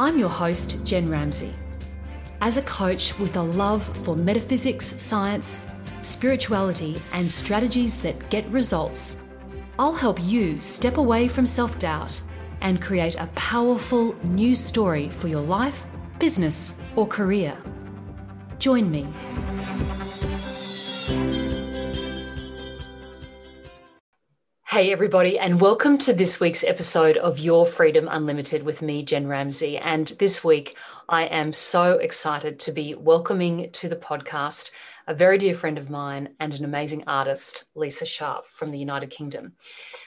I'm your host, Jen Ramsey. As a coach with a love for metaphysics, science, spirituality, and strategies that get results, I'll help you step away from self doubt and create a powerful new story for your life, business, or career. Join me. Hey, everybody, and welcome to this week's episode of Your Freedom Unlimited with me, Jen Ramsey. And this week, I am so excited to be welcoming to the podcast a very dear friend of mine and an amazing artist, Lisa Sharp from the United Kingdom.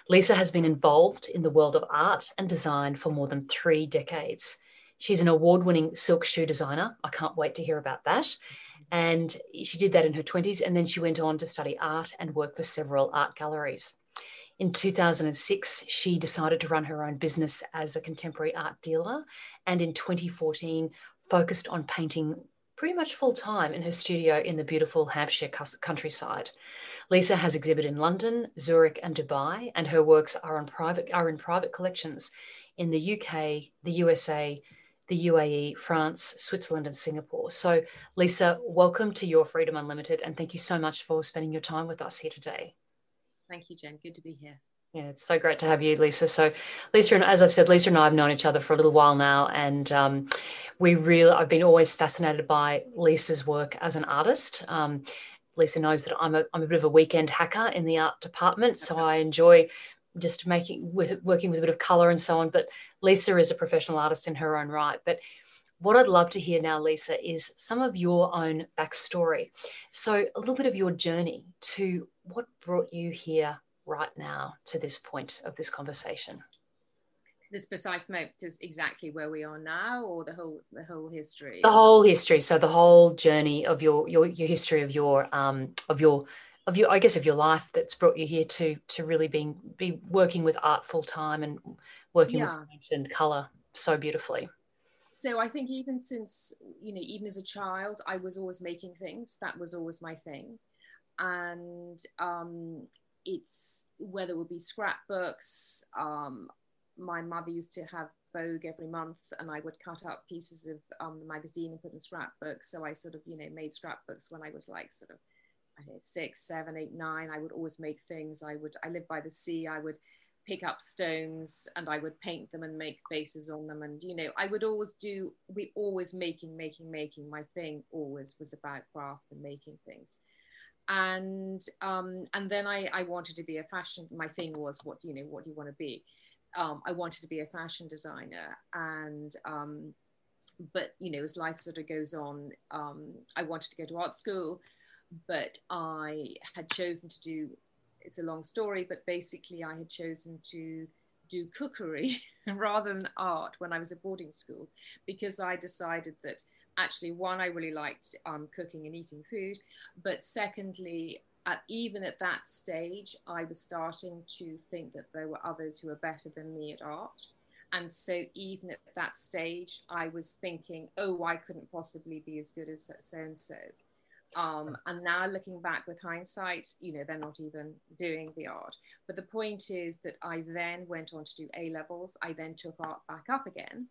Lisa has been involved in the world of art and design for more than three decades. She's an award winning silk shoe designer. I can't wait to hear about that. And she did that in her 20s, and then she went on to study art and work for several art galleries. In 2006, she decided to run her own business as a contemporary art dealer. And in 2014, focused on painting pretty much full time in her studio in the beautiful Hampshire countryside. Lisa has exhibited in London, Zurich, and Dubai, and her works are on private are in private collections in the UK, the USA, the UAE, France, Switzerland, and Singapore. So, Lisa, welcome to Your Freedom Unlimited, and thank you so much for spending your time with us here today. Thank you, Jen. Good to be here. Yeah, it's so great to have you, Lisa. So, Lisa, and as I've said, Lisa and I have known each other for a little while now, and um, we really, I've been always fascinated by Lisa's work as an artist. Um, Lisa knows that I'm a, I'm a bit of a weekend hacker in the art department, so I enjoy just making with working with a bit of color and so on. But Lisa is a professional artist in her own right. But what I'd love to hear now, Lisa, is some of your own backstory. So, a little bit of your journey to what brought you here right now to this point of this conversation. This precise moment is exactly where we are now, or the whole the whole history. The whole history. So the whole journey of your your your history of your um of your of your I guess of your life that's brought you here to to really being be working with art full time and working yeah. with paint and color so beautifully so I think even since you know even as a child I was always making things that was always my thing and um, it's whether it would be scrapbooks um, my mother used to have Vogue every month and I would cut out pieces of um, the magazine and put in scrapbooks so I sort of you know made scrapbooks when I was like sort of I think six seven eight nine I would always make things I would I lived by the sea I would pick up stones and I would paint them and make faces on them. And, you know, I would always do, we always making, making, making. My thing always was about craft and making things. And um, and then I, I wanted to be a fashion. My thing was what you know what you want to be. Um, I wanted to be a fashion designer, and um, but you know as life sort of goes on, um, I wanted to go to art school, but I had chosen to do it's a long story, but basically I had chosen to do cookery rather than art when I was at boarding school because I decided that actually one I really liked um, cooking and eating food, but secondly, at, even at that stage, I was starting to think that there were others who were better than me at art. And so, even at that stage, I was thinking, oh, I couldn't possibly be as good as so and so. Um, and now looking back with hindsight, you know, they're not even doing the art. But the point is that I then went on to do A levels. I then took art back up again.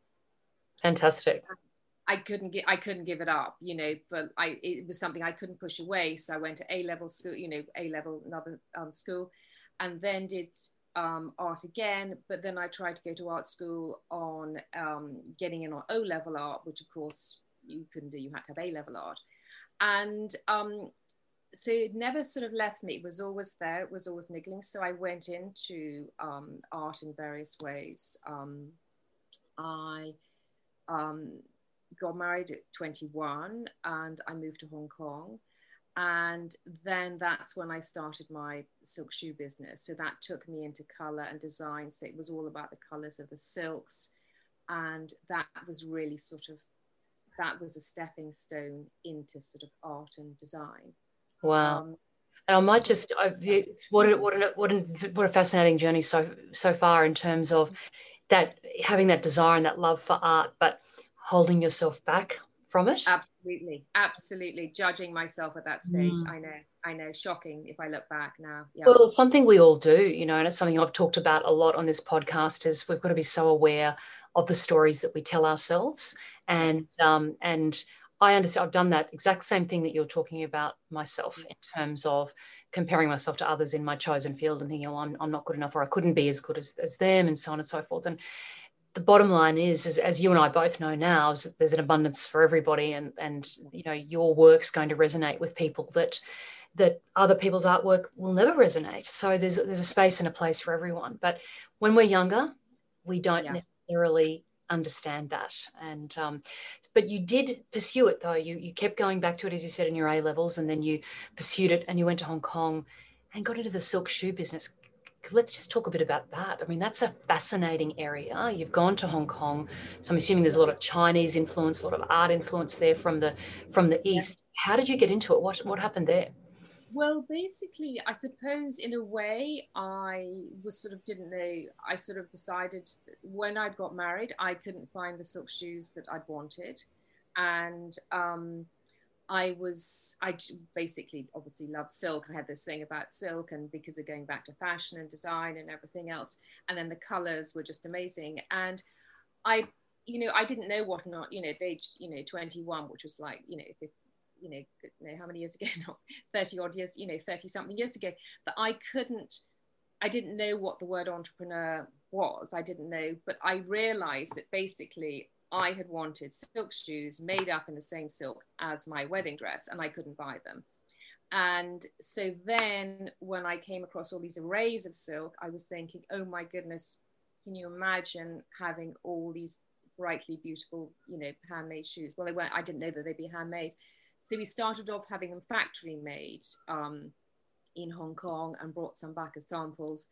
Fantastic. I couldn't get I couldn't give it up, you know, but I it was something I couldn't push away. So I went to A level school, you know, A level another um, school, and then did um, art again. But then I tried to go to art school on um, getting in on O level art, which of course you couldn't do. You had to have A level art and um, so it never sort of left me. It was always there. It was always niggling. So I went into um, art in various ways. Um, I um, got married at 21 and I moved to Hong Kong. And then that's when I started my silk shoe business. So that took me into color and design. So it was all about the colors of the silks and that was really sort of that was a stepping stone into sort of art and design. Wow. Um, and I might just I, what a, what a, what a, what a fascinating journey so so far in terms of that having that desire and that love for art, but holding yourself back from it. Absolutely, absolutely. Judging myself at that stage, mm. I know, I know, shocking if I look back now. Yeah. Well, it's something we all do, you know, and it's something I've talked about a lot on this podcast. Is we've got to be so aware of the stories that we tell ourselves, and um, and I understand. I've done that exact same thing that you're talking about myself in terms of comparing myself to others in my chosen field and thinking, oh, I'm, I'm not good enough or I couldn't be as good as, as them and so on and so forth. And the bottom line is, is as you and I both know now, is there's an abundance for everybody and, and, you know, your work's going to resonate with people that, that other people's artwork will never resonate. So there's, there's a space and a place for everyone. But when we're younger, we don't yeah. necessarily understand that. And um, but you did pursue it though. You you kept going back to it as you said in your A levels, and then you pursued it, and you went to Hong Kong, and got into the silk shoe business. Let's just talk a bit about that. I mean, that's a fascinating area. You've gone to Hong Kong, so I'm assuming there's a lot of Chinese influence, a lot of art influence there from the from the east. How did you get into it? What what happened there? Well, basically, I suppose in a way, I was sort of didn't know. I sort of decided when I'd got married, I couldn't find the silk shoes that I'd wanted, and um, I was I basically obviously loved silk. I had this thing about silk, and because of going back to fashion and design and everything else, and then the colors were just amazing. And I, you know, I didn't know what not, you know, at age, you know, 21, which was like, you know, you know, know how many years ago, not 30 odd years, you know, 30 something years ago, that I couldn't, I didn't know what the word entrepreneur was. I didn't know, but I realized that basically I had wanted silk shoes made up in the same silk as my wedding dress, and I couldn't buy them. And so then when I came across all these arrays of silk, I was thinking, oh my goodness, can you imagine having all these brightly beautiful, you know, handmade shoes? Well, they weren't, I didn't know that they'd be handmade. So we started off having them factory made um, in Hong Kong and brought some back as samples,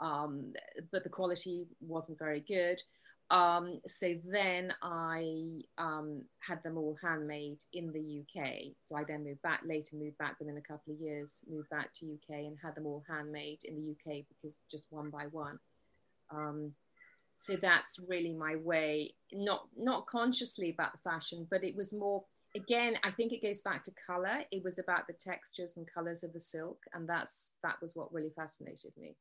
um, but the quality wasn't very good. Um, so then I um, had them all handmade in the UK. So I then moved back later, moved back within a couple of years, moved back to UK and had them all handmade in the UK because just one by one. Um, so that's really my way, not not consciously about the fashion, but it was more again, I think it goes back to color. It was about the textures and colors of the silk, and that's that was what really fascinated me.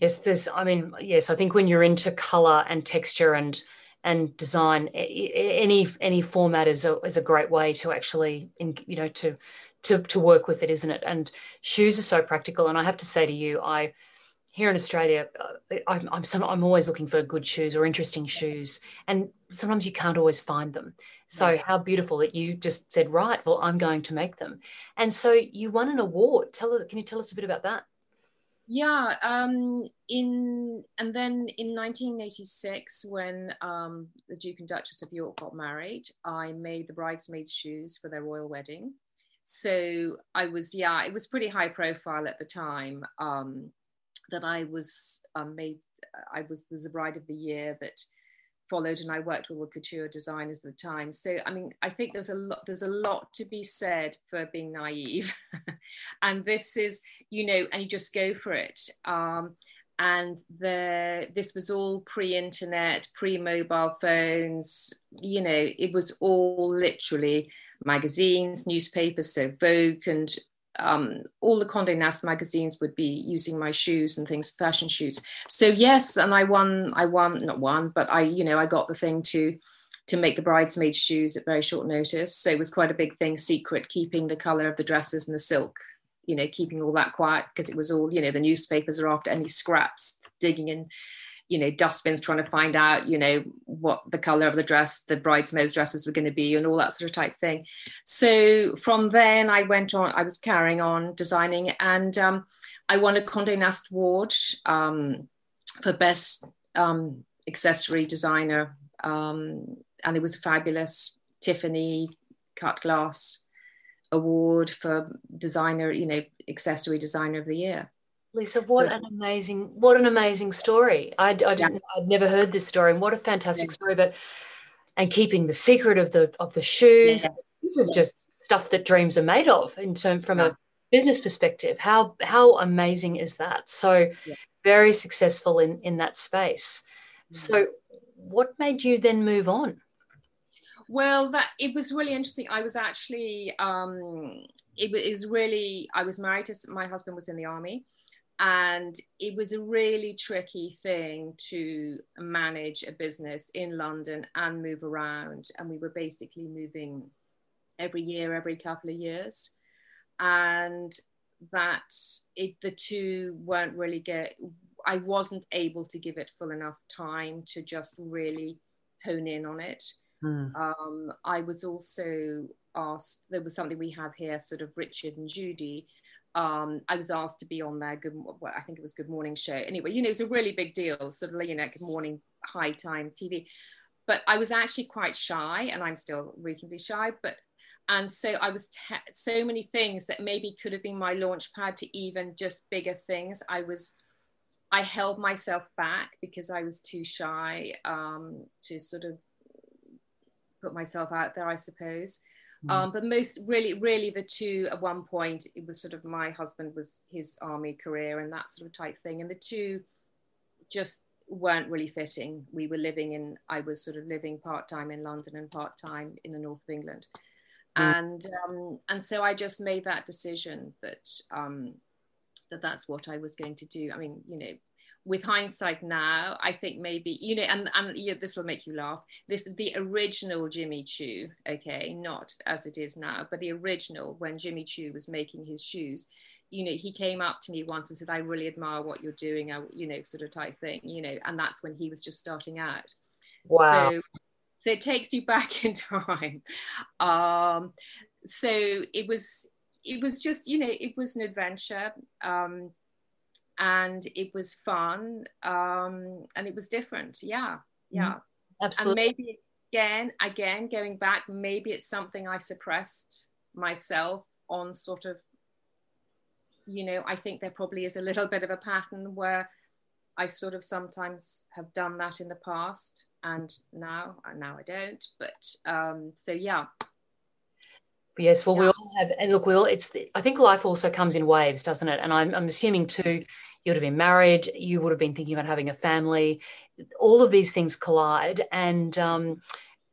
Yes, there's. I mean, yes, I think when you're into color and texture and and design, any any format is a is a great way to actually, you know, to to to work with it, isn't it? And shoes are so practical. And I have to say to you, I here in Australia, uh, I'm, I'm, some, I'm always looking for good shoes or interesting shoes, and sometimes you can't always find them. So how beautiful that you just said, right, well, I'm going to make them. And so you won an award. Tell us, can you tell us a bit about that? Yeah, um, in and then in 1986, when um, the Duke and Duchess of York got married, I made the bridesmaids' shoes for their royal wedding. So I was, yeah, it was pretty high profile at the time um, that I was um, made. I was the bride of the year that followed and I worked with all the couture designers at the time. So I mean, I think there's a lot there's a lot to be said for being naive. and this is, you know, and you just go for it. Um, and the this was all pre-internet, pre-mobile phones, you know, it was all literally magazines, newspapers, so Vogue and um, all the Condé Nast magazines would be using my shoes and things, fashion shoes. So yes, and I won. I won, not won, but I, you know, I got the thing to to make the bridesmaid shoes at very short notice. So it was quite a big thing, secret, keeping the color of the dresses and the silk, you know, keeping all that quiet because it was all, you know, the newspapers are after any scraps, digging in you know dustbins trying to find out you know what the color of the dress the bridesmaids dresses were going to be and all that sort of type thing. So from then i went on i was carrying on designing and um, i won a conde nast award um, for best um, accessory designer um, and it was a fabulous tiffany cut glass award for designer you know accessory designer of the year Lisa, what so, an amazing, what an amazing story. I, I didn't, yeah. I'd never heard this story, and what a fantastic yeah. story. But and keeping the secret of the of the shoes, yeah. this is just stuff that dreams are made of in term from a business perspective. How how amazing is that? So very successful in in that space. Mm-hmm. So what made you then move on? Well, that it was really interesting. I was actually um, it, it was really I was married to my husband was in the army, and it was a really tricky thing to manage a business in London and move around. And we were basically moving every year, every couple of years, and that it the two weren't really get. I wasn't able to give it full enough time to just really hone in on it. Mm. Um, I was also asked. There was something we have here, sort of Richard and Judy um, I was asked to be on their good, well, I think it was Good Morning show. Anyway, you know, it was a really big deal, sort of, you know, Good Morning high time TV. But I was actually quite shy, and I'm still reasonably shy. But and so I was te- so many things that maybe could have been my launch pad to even just bigger things. I was, I held myself back because I was too shy um, to sort of put myself out there, I suppose. Mm. Um, but most really, really the two at one point, it was sort of my husband was his army career and that sort of type thing. And the two just weren't really fitting. We were living in, I was sort of living part time in London and part time in the north of England. Mm. And um, and so I just made that decision that um, that that's what I was going to do. I mean, you know, with hindsight now, I think maybe you know, and and yeah, this will make you laugh. This is the original Jimmy Choo, okay, not as it is now, but the original when Jimmy Choo was making his shoes. You know, he came up to me once and said, "I really admire what you're doing," I, you know, sort of type thing. You know, and that's when he was just starting out. Wow. So, so it takes you back in time. Um, so it was it was just you know it was an adventure um, and it was fun um, and it was different yeah yeah mm-hmm. absolutely and maybe again again going back maybe it's something i suppressed myself on sort of you know i think there probably is a little bit of a pattern where i sort of sometimes have done that in the past and now now i don't but um so yeah Yes, well, yeah. we all have, and look, we all. It's. I think life also comes in waves, doesn't it? And I'm, I'm assuming too you would have been married, you would have been thinking about having a family. All of these things collide, and um,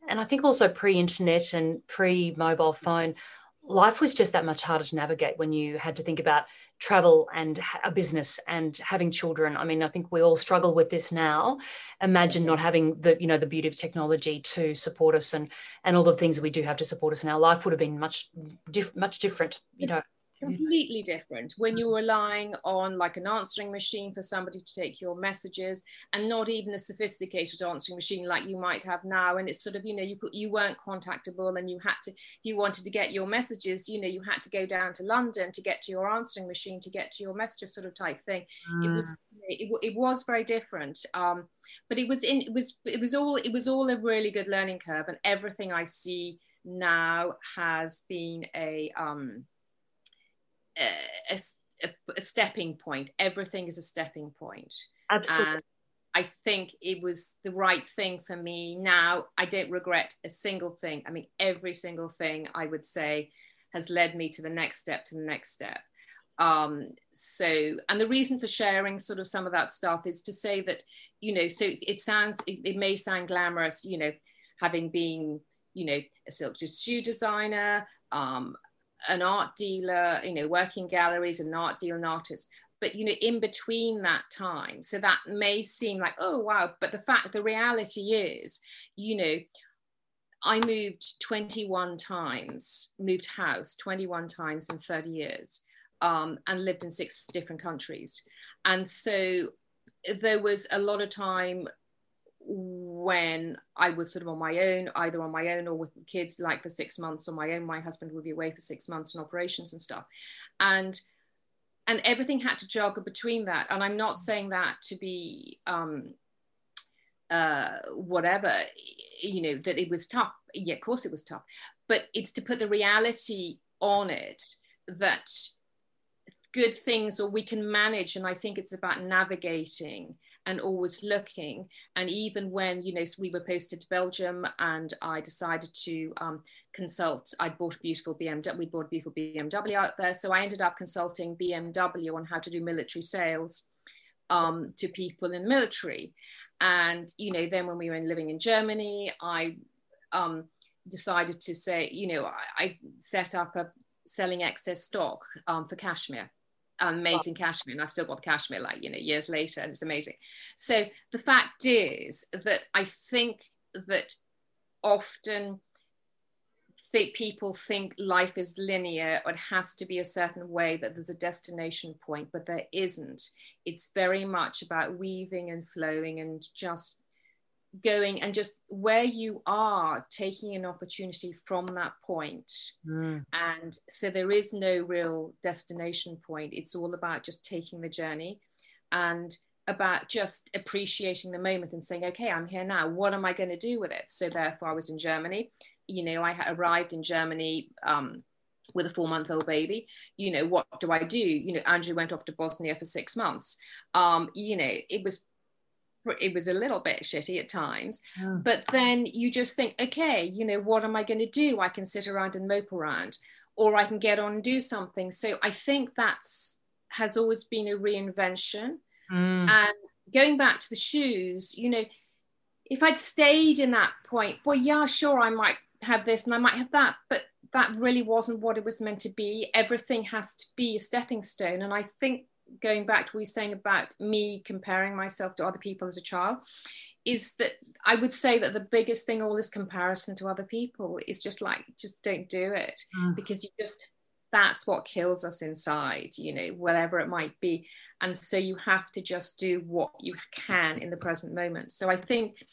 and I think also pre-internet and pre-mobile phone, life was just that much harder to navigate when you had to think about travel and a business and having children. I mean, I think we all struggle with this now. Imagine not having the, you know, the beauty of technology to support us and and all the things that we do have to support us now. Life would have been much diff- much different, you know, completely different. When you're relying on like an answering machine for somebody to take your messages and not even a sophisticated answering machine like you might have now and it's sort of you know you you weren't contactable and you had to you wanted to get your messages you know you had to go down to london to get to your answering machine to get to your messages sort of type thing. Mm. it was it, it was very different um, but it was in it was it was all it was all a really good learning curve and everything i see now has been a um a, a, a stepping point. Everything is a stepping point. Absolutely. And I think it was the right thing for me. Now I don't regret a single thing. I mean, every single thing I would say has led me to the next step, to the next step. Um, so, and the reason for sharing sort of some of that stuff is to say that, you know, so it sounds, it, it may sound glamorous, you know, having been, you know, a silk shoe designer, um, an art dealer, you know, working galleries, an art dealer, an artist. But you know, in between that time, so that may seem like, oh wow, but the fact, the reality is, you know, I moved 21 times, moved house 21 times in 30 years, um, and lived in six different countries. And so there was a lot of time when I was sort of on my own, either on my own or with kids, like for six months on my own. My husband would be away for six months on operations and stuff, and and everything had to juggle between that. And I'm not saying that to be um, uh, whatever, you know, that it was tough. Yeah, of course it was tough, but it's to put the reality on it that good things or we can manage and i think it's about navigating and always looking. And even when you know we were posted to belgium and i decided to um, consult i'd bought a beautiful bmw we bought a beautiful bmw out there. So i ended up consulting bmw on how to do military sales um, to people in the military. And you know then when we were living in germany i um, decided to say you know I, I set up a selling excess stock um, for cashmere amazing wow. cashmere and I've still got the cashmere like you know years later and it's amazing so the fact is that I think that often think people think life is linear or it has to be a certain way that there's a destination point but there isn't it's very much about weaving and flowing and just going and just where you are taking an opportunity from that point. Mm. and so there is no real destination point. It's all about just taking the journey and about just appreciating the moment and saying okay i'm here now. What am i going to do with it? So therefore i was in germany. You know i arrived in germany um, with a four month old baby. You know what do i do? You know andrew went off to bosnia for six months. Um, you know it was it was a little bit shitty at times oh. but then you just think okay you know what am i going to do? I can sit around and mope around or i can get on and do something. So i think that's has always been a reinvention. Mm. and going back to the shoes you know if i'd stayed in that point well yeah sure i might have this and i might have that but that really wasn't what it was meant to be. Everything has to be a stepping stone. And i think going back to what you were saying about me comparing myself to other people as a child, is that I would say that the biggest thing, all this comparison to other people, is just like, just don't do it mm. because you just, that's what kills us inside, you know, whatever it might be. And so you have to just do what you can in the present moment. So I think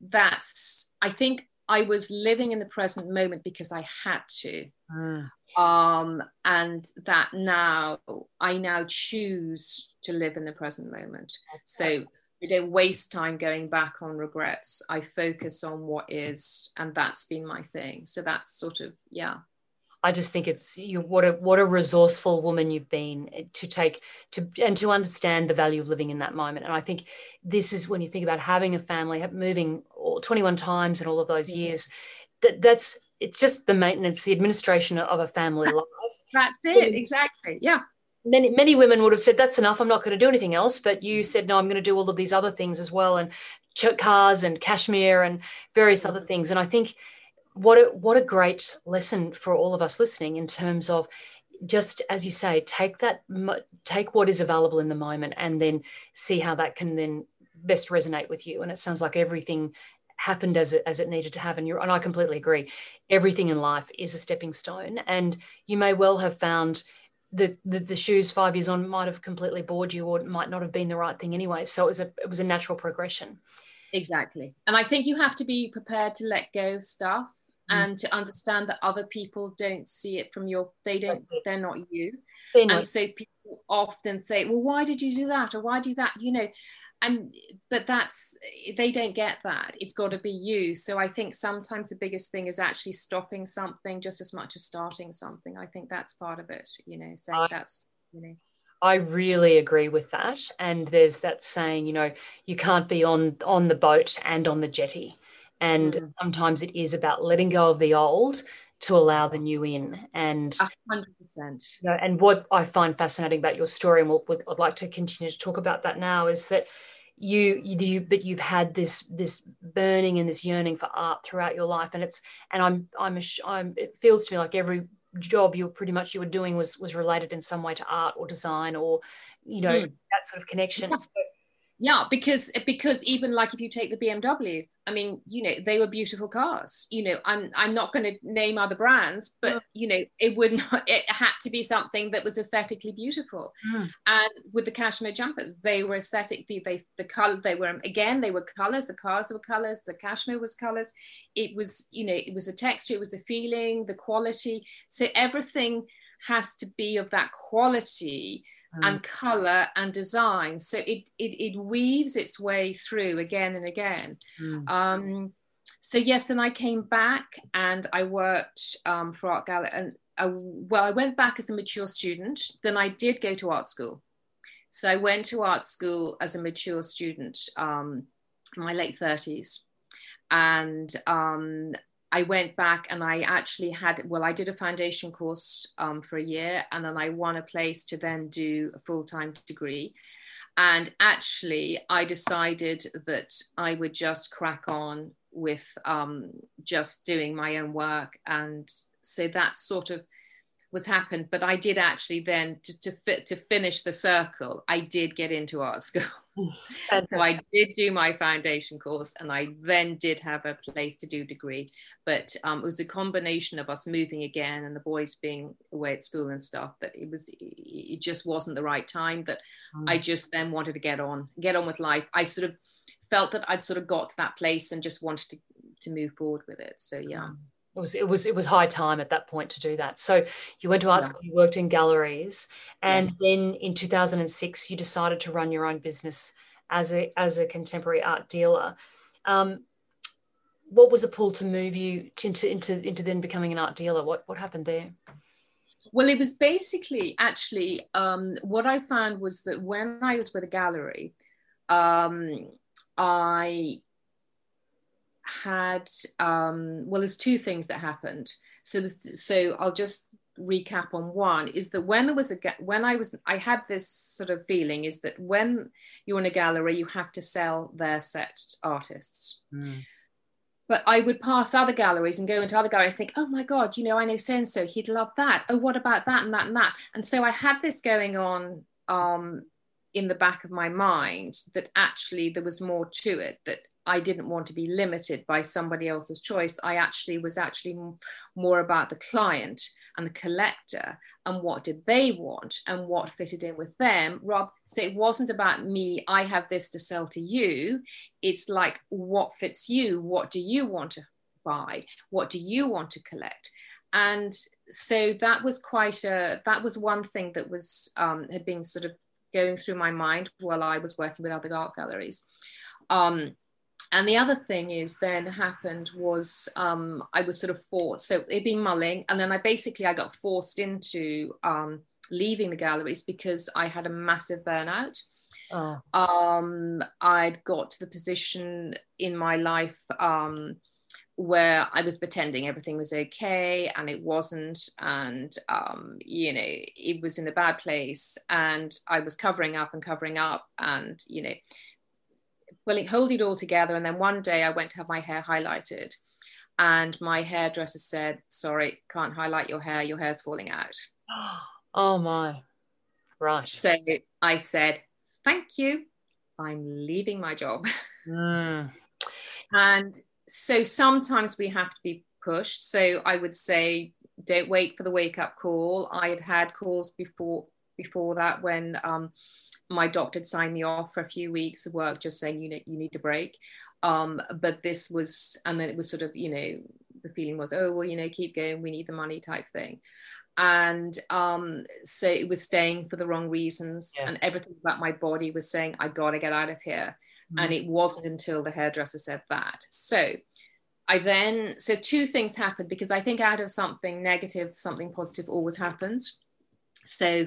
that's, I think I was living in the present moment because I had to. Mm um, and that now I now choose to live in the present moment. So I don't waste time going back on regrets. I focus on what is, and that's been my thing. So that's sort of yeah. I just think it's you what a what a resourceful woman you've been to take to and to understand the value of living in that moment. And I think this is when you think about having a family, moving 21 times in all of those years, that that's it's just the maintenance, the administration of a family life. That's it, exactly. Yeah. Many, many women would have said, That's enough. I'm not going to do anything else. But you mm. said, No, I'm going to do all of these other things as well, and cars and cashmere and various other things. And I think what a, what a great lesson for all of us listening in terms of just as you say take that take what is available in the moment and then see how that can then best resonate with you and it sounds like everything happened as it, as it needed to happen. You're, and I completely agree. Everything in life is a stepping stone, and you may well have found the, the, the shoes five years on might have completely bored you, or might not have been the right thing anyway. So it was a it was a natural progression. Exactly, and I think you have to be prepared to let go of stuff mm. and to understand that other people don't see it from your they don't they're not you they're not. and so people often say well why did you do that or why do that you know and but that's they don't get that it's got to be you so i think sometimes the biggest thing is actually stopping something just as much as starting something i think that's part of it you know so I, that's you know I really agree with that. And there's that saying, you know, you can't be on on the boat and on the jetty. And mm. sometimes it is about letting go of the old to allow the new in. And 100%. You know, and what I find fascinating about your story, and we'll, I'd like to continue to talk about that now, is that you you but you've had this this burning and this yearning for art throughout your life and it's and i'm i'm, I'm it feels to me like every job you pretty much you were doing was was related in some way to art or design or you know mm. that sort of connection. So, yeah because because even like if you take the bmw i mean you know they were beautiful cars you know i'm i'm not going to name other brands but mm. you know it would not it had to be something that was aesthetically beautiful mm. and with the cashmere jumpers they were aesthetically they the color they were again they were colors the cars were colors the cashmere was colors it was you know it was a texture it was a feeling the quality so everything has to be of that quality mm. and color and design. So it, it, it weaves its way through again and again. Mm. Um, so yes, and I came back and I worked um, for Art Gallery, and uh, well, I went back as a mature student. Then I did go to art school. So I went to art school as a mature student um, in my late 30s. And um, I went back and I actually had, well, I did a foundation course um, for a year and then I won a place to then do a full time degree. And actually, I decided that I would just crack on with um, just doing my own work. And so that sort of was happened. But I did actually then, to, to, to finish the circle, I did get into art school. So I did do my foundation course and I then did have a place to do degree. But um, it was a combination of us moving again and the boys being away at school and stuff that it was it just wasn't the right time that mm. I just then wanted to get on, get on with life. I sort of felt that I'd sort of got to that place and just wanted to to move forward with it. So yeah. Mm it was it was it was high time at that point to do that so you went to art yeah. school you worked in galleries and yeah. then in 2006 you decided to run your own business as a as a contemporary art dealer um, what was the pull to move you into into into then becoming an art dealer what what happened there well it was basically actually um, what i found was that when i was with a gallery um, i had um, well, there's two things that happened. So so I'll just recap on one is that when there was a when I was I had this sort of feeling is that when you're in a gallery you have to sell their set artists. Mm. But I would pass other galleries and go into other galleries and think, oh my God, you know, I know so and so, he'd love that. Oh, what about that and that and that? And so I had this going on um, in the back of my mind that actually there was more to it, that I didn't want to be limited by somebody else's choice. I actually was actually more about the client and the collector and what did they want and what fitted in with them. Rob, so it wasn't about me. I have this to sell to you. It's like what fits you. What do you want to buy? What do you want to collect? And so that was quite a. That was one thing that was um, had been sort of going through my mind while I was working with other art galleries. Um, and the other thing is then happened was um, I was sort of forced. So it'd been mulling, and then I basically I got forced into um, leaving the galleries because I had a massive burnout. Oh. Um, I'd got to the position in my life um, where I was pretending everything was okay and it wasn't, and um, you know it was in a bad place, and I was covering up and covering up, and you know well, it hold it all together. And then one day I went to have my hair highlighted, and my hairdresser said, Sorry, can't highlight your hair. Your hair's falling out. Oh, my. Right. So I said, Thank you. I'm leaving my job. Mm. and so sometimes we have to be pushed. So I would say, don't wait for the wake up call. I had had calls before before that when um, my doctor had signed me off for a few weeks of work, just saying you know you need a break. Um, but this was, and then it was sort of you know the feeling was oh well you know keep going we need the money type thing and um, so it was staying for the wrong reasons yeah. and everything about my body was saying i gotta get out of here mm-hmm. and it wasn't until the hairdresser said that so i then so two things happened because i think out of something negative something positive always happens so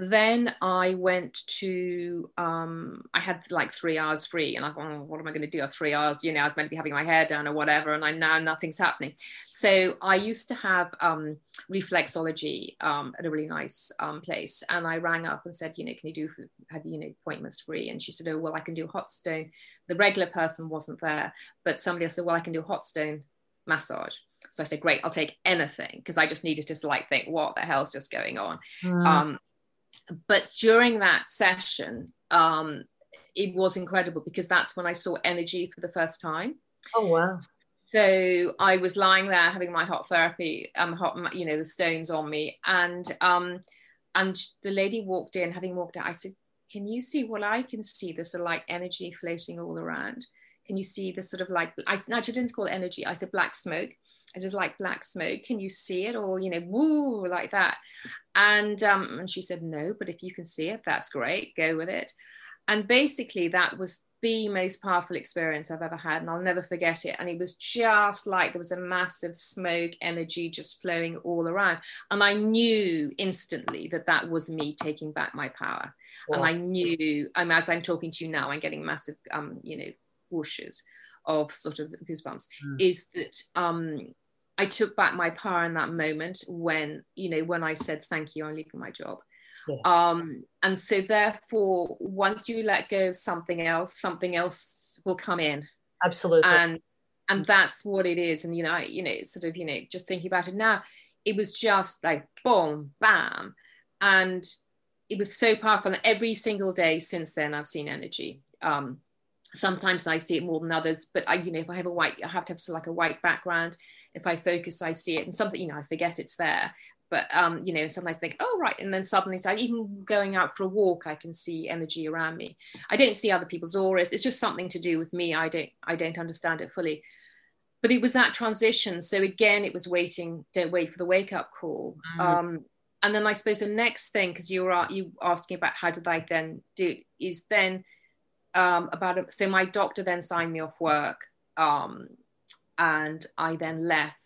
then I went to, um, I had like three hours free, and I thought, oh, what am I going to do? Three hours, you know, I was meant to be having my hair done or whatever, and I now nothing's happening. So I used to have um, reflexology um, at a really nice um, place, and I rang up and said, you know, can you do have you know appointments free? And she said, oh well, I can do hot stone. The regular person wasn't there, but somebody else said, well, I can do hot stone massage. So I said, great, I'll take anything because I just needed to like think, what the hell's just going on? Mm. Um, but during that session, um, it was incredible because that's when I saw energy for the first time. Oh wow! So I was lying there having my hot therapy, um, hot, you know, the stones on me, and um, and the lady walked in. Having walked out, I said, "Can you see what I can see? There's a like energy floating all around. Can you see the sort of like I, I didn't call it energy. I said black smoke." It's just like black smoke. Can you see it? Or, you know, woo, like that. And, um, and she said, no, but if you can see it, that's great. Go with it. And basically, that was the most powerful experience I've ever had, and I'll never forget it. And it was just like there was a massive smoke energy just flowing all around. And I knew instantly that that was me taking back my power. Wow. And I knew, um, as I'm talking to you now, I'm getting massive, um, you know, whooshes of sort of goosebumps, mm. is that um, I took back my power in that moment when, you know, when I said, thank you, I'm leaving my job. Yeah. Um, and so therefore, once you let go of something else, something else will come in. Absolutely. And and that's what it is. And you know, you know, sort of, you know, just thinking about it now, it was just like boom, bam. And it was so powerful. And every single day since then, I've seen energy. Um, sometimes I see it more than others, but I, you know, if I have a white, I have to have sort of like a white background. If I focus, I see it, and something, you know, I forget it's there but um, you know, and sometimes I think, oh right, and then suddenly, so even going out for a walk, I can see energy around me. I don't see other people's auras. It's just something to do with me. I don't, I don't understand it fully. But it was that transition. So again, it was waiting. Don't wait for the wake up call. Mm. Um, and then I suppose the next thing, because you were you asking about how did I then do, is then um, about a, so my doctor then signed me off work, um, and I then left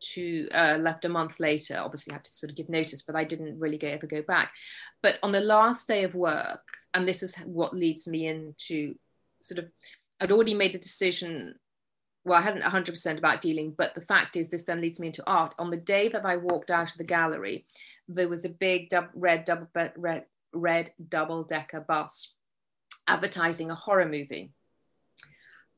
to uh, left a month later. Obviously, I had to sort of give notice, but I didn't really go, ever go back. But on the last day of work, and this is what leads me into sort of, I'd already made the decision. Well, I hadn't 100% about dealing, but the fact is, this then leads me into art. On the day that I walked out of the gallery, there was a big dub, red double red red double decker bus advertising a horror movie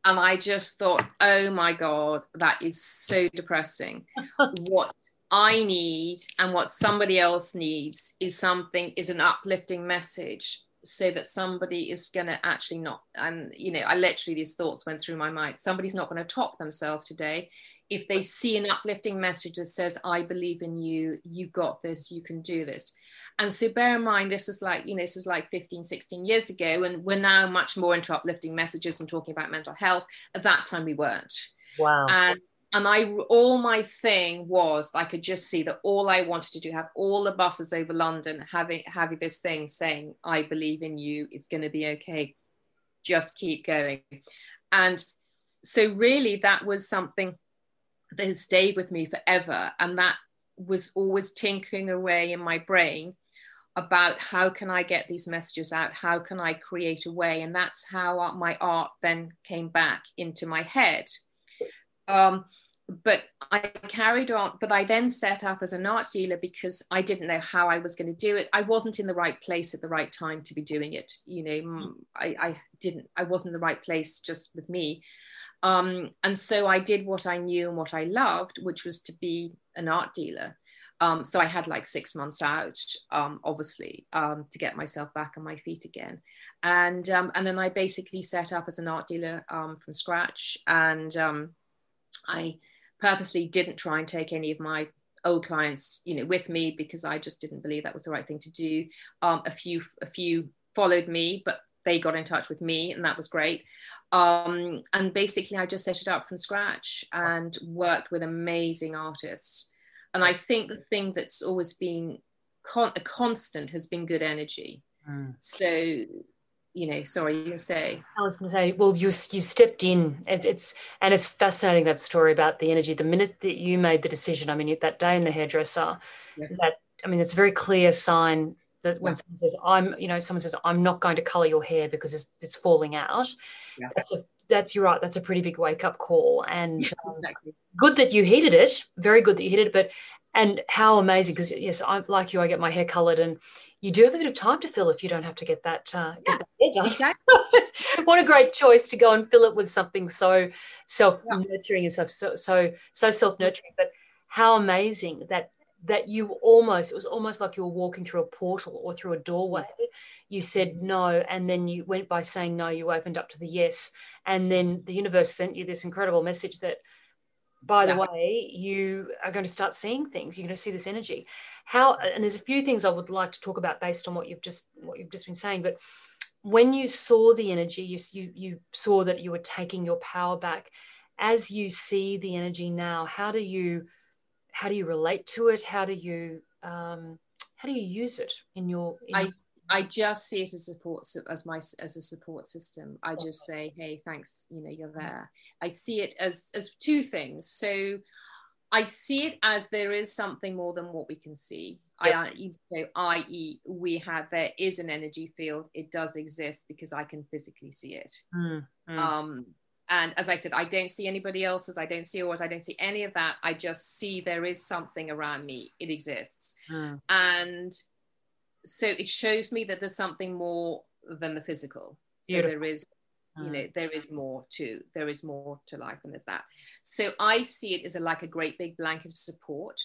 and I just thought, oh my God, that is so depressing. what I need and what somebody else needs is something, is an uplifting message so that somebody is going to actually not, and you know, I literally, these thoughts went through my mind. Somebody's not going to top themselves today if they see an uplifting message that says, I believe in you, you got this, you can do this. And so bear in mind, this is like, you know, this was like 15, 16 years ago, and we're now much more into uplifting messages and talking about mental health. At that time, we weren't. Wow. And and I all my thing was I could just see that all I wanted to do have all the buses over London having having this thing saying I believe in you it's going to be okay just keep going and so really that was something that has stayed with me forever and that was always tinkering away in my brain about how can I get these messages out? How can I create a way? And that's how my art then came back into my head. Um, but I carried on, but I then set up as an art dealer because I didn't know how I was going to do it. I wasn't in the right place at the right time to be doing it. You know, I, I didn't, I wasn't in the right place just with me. Um, and so I did what I knew and what I loved, which was to be an art dealer. Um, so I had like six months out, um, obviously, um, to get myself back on my feet again. And um, and then I basically set up as an art dealer um, from scratch. And um, I purposely didn't try and take any of my old clients, you know, with me because I just didn't believe that was the right thing to do. a few a few followed me, but they got in touch with me, and that was great. Um, and basically, I just set it up from scratch and worked with amazing artists. And I think the thing that's always been con- a constant has been good energy. Mm. So, you know, sorry, you say. I was going to say, well, you you stepped in. It, it's and it's fascinating that story about the energy. The minute that you made the decision, I mean, that day in the hairdresser, yeah. that I mean, it's a very clear sign that when yeah. someone says i'm you know someone says i'm not going to color your hair because it's, it's falling out yeah. that's a that's you're right that's a pretty big wake up call and um, exactly. good that you heeded it very good that you heeded it but and how amazing because yes i'm like you i get my hair colored and you do have a bit of time to fill if you don't have to get that, uh, get that done. Exactly. what a great choice to go and fill it with something so self nurturing and stuff, so so so self nurturing. But how amazing that that you almost it was almost like you were walking through a portal or through a doorway you said no and then you went by saying no you opened up to the yes and then the universe sent you this incredible message that by the way you are going to start seeing things you're going to see this energy how and there's a few things i would like to talk about based on what you've just what you've just been saying but when you saw the energy you you, you saw that you were taking your power back as you see the energy now how do you how do you relate to it? How do you um, how do you use it in your? In I I just see it as support as my as a support system. I just say, hey, thanks, you know, you're there. I see it as as two things. So I see it as there is something more than what we can see. Yep. I, know, i.e., we have there is an energy field. It does exist because I can physically see it. Mm, mm. Um, and as I said, I don't see anybody else's. I don't see yours. I don't see any of that. I just see there is something around me. It exists, mm. and so it shows me that there's something more than the physical. So Beautiful. there is you know mm. there is more to there is more to life and there's that so i see it as a, like a great big blanket of support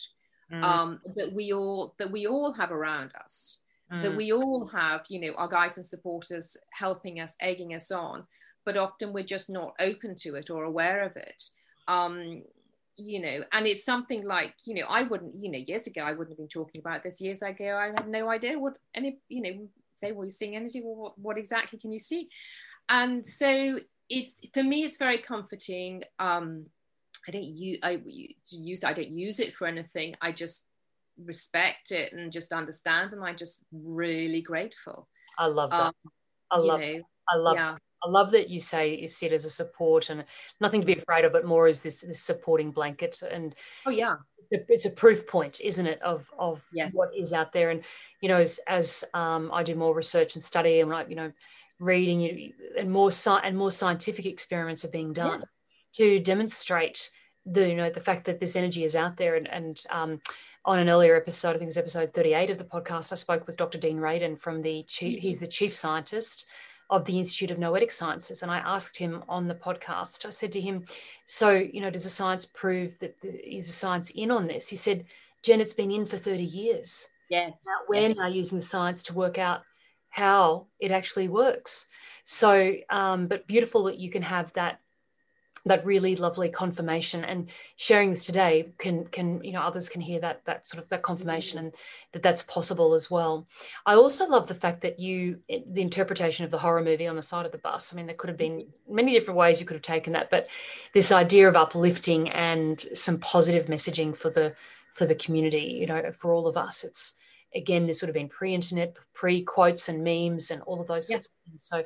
mm. um, that we all that we all have around us mm. that we all have you know our guides and supporters helping us egging us on but often we're just not open to it or aware of it um, you know and it's something like you know i wouldn't you know years ago i wouldn't have been talking about this years ago i had no idea what any you know say well you're seeing energy well what, what exactly can you see and so it's for me it's very comforting um i don't use i use i don't use it for anything i just respect it and just understand and i'm just really grateful i love that um, i love know, i love yeah. I love that you say you see it as a support and nothing to be afraid of, but more as this, this supporting blanket. And oh yeah, it's a proof point, isn't it, of of yeah. what is out there. And you know, as as um, I do more research and study, and like you know, reading and more sci- and more scientific experiments are being done to demonstrate the you know the fact that this energy is out there and, and um, on an earlier episode, I think it was episode 38 of the podcast, I spoke with Dr. Dean Radin from the chief, he's the chief scientist of the Institute of Noetic Sciences. And I asked him on the podcast, I said to him, So, you know, does the science prove that the, is the science in on this? He said, Jen, it's been in for 30 years. Yeah. We're yes. now using the science to work out how it actually works. So, um, but beautiful that you can have that that really lovely confirmation. And sharing this today can can you know others can hear that that sort of that confirmation and that that's possible as well. I also love the fact that you the interpretation of the horror movie on the side of the bus. I mean there could have been many different ways you could have taken that but this idea of uplifting and some positive messaging for the for the community you know for all of us it's again, this would have been pre-internet, pre-quotes and memes and all of those sorts of things. So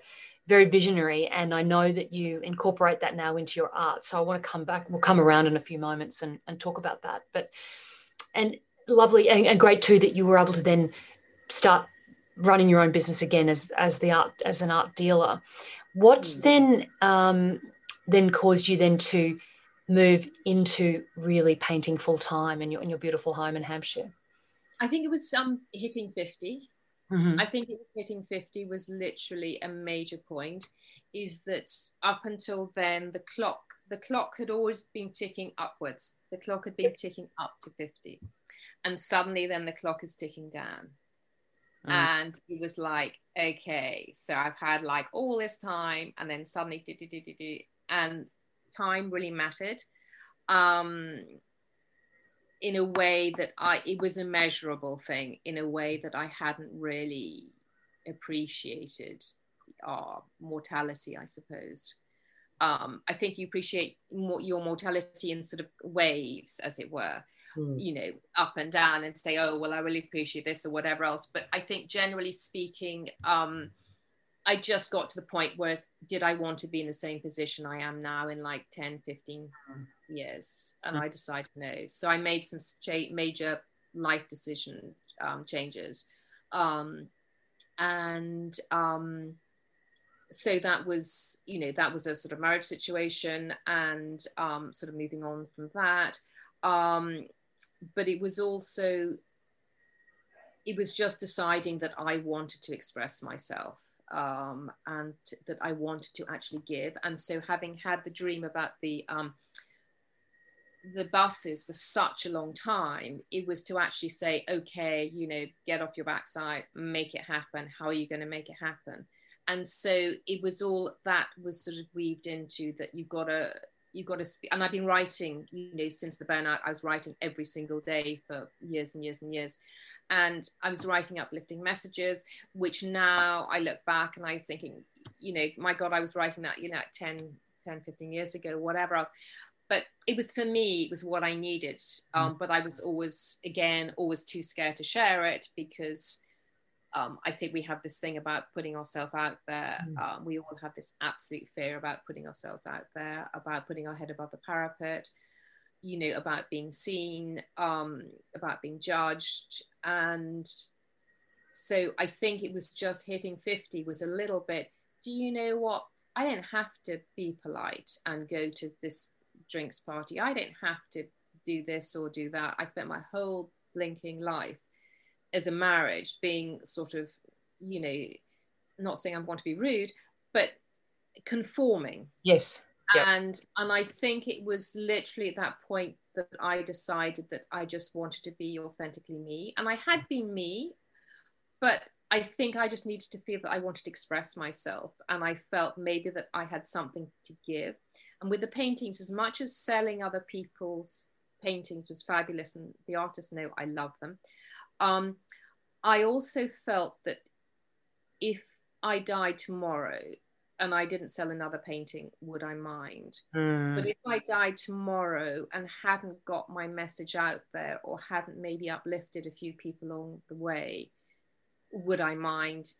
very visionary. And I know that you incorporate that now into your art. So I want to come back. We'll come around in a few moments and, and talk about that. But and lovely and, and great too that you were able to then start running your own business again as as the art as an art dealer. What mm. then um, then caused you then to move into really painting full time in your in your beautiful home in Hampshire? I think it was some hitting 50. Mm-hmm. I think it was hitting 50 was literally a major point. Is that up until then, the clock the clock had always been ticking upwards. The clock had been ticking up to 50. And suddenly then the clock is ticking down. Mm. And it was like, okay, so I've had like all this time and then suddenly and time really mattered. Um, in a way that I it was a measurable thing in a way that I hadn't really appreciated our mortality, I suppose. Um, I think you appreciate more, your mortality in sort of waves, as it were, mm. you know, up and down, and say, "Oh, well, I really appreciate this" or whatever else. But I think, generally speaking, um, I just got to the point where did I want to be in the same position I am now in like 10, 15 mm. Years? And mm. I decided no. So I made some major life decision um, changes. Um, and um, so that was, you know, that was a sort of marriage situation and um, sort of moving on from that. Um, but it was also, it was just deciding that I wanted to express myself um, and that I wanted to actually give. And so, having had the dream about the um, the buses for such a long time, it was to actually say, okay, you know, get off your backside, make it happen. How are you going to make it happen? And so it was all that was sort of weaved into that you've got to you've got to and i've been writing you know since the burnout i was writing every single day for years and years and years and I was writing uplifting messages, which now I look back and I was thinking, you know, my God, I was writing that, you know, 10, 10, 15 years ago, whatever else. But it was for me, it was what I needed. Um, mm. but I was always, again, always too scared to share it because um, I think we have this thing about putting ourselves out there. Mm. Um, we all have this absolute fear about putting ourselves out there, about putting our head above the parapet, you know, about being seen, um, about being judged. And so I think it was just hitting 50 was a little bit, do you know what? I didn't have to be polite and go to this drinks party. I didn't have to do this or do that. I spent my whole blinking life as a marriage being sort of, you know, not saying I want to be rude, but conforming. Yes. Yep. And and I think it was literally at that point that I decided that I just wanted to be authentically me. And I had mm. been me, but I think I just needed to feel that I wanted to express myself. And I felt maybe that I had something to give. And with the paintings, as much as selling other people's paintings was fabulous, and the artists know I love them, um, I also felt that if I died tomorrow and I didn't sell another painting, would I mind? Mm. But if I died tomorrow and hadn't got my message out there or hadn't maybe uplifted a few people along the way, would I mind?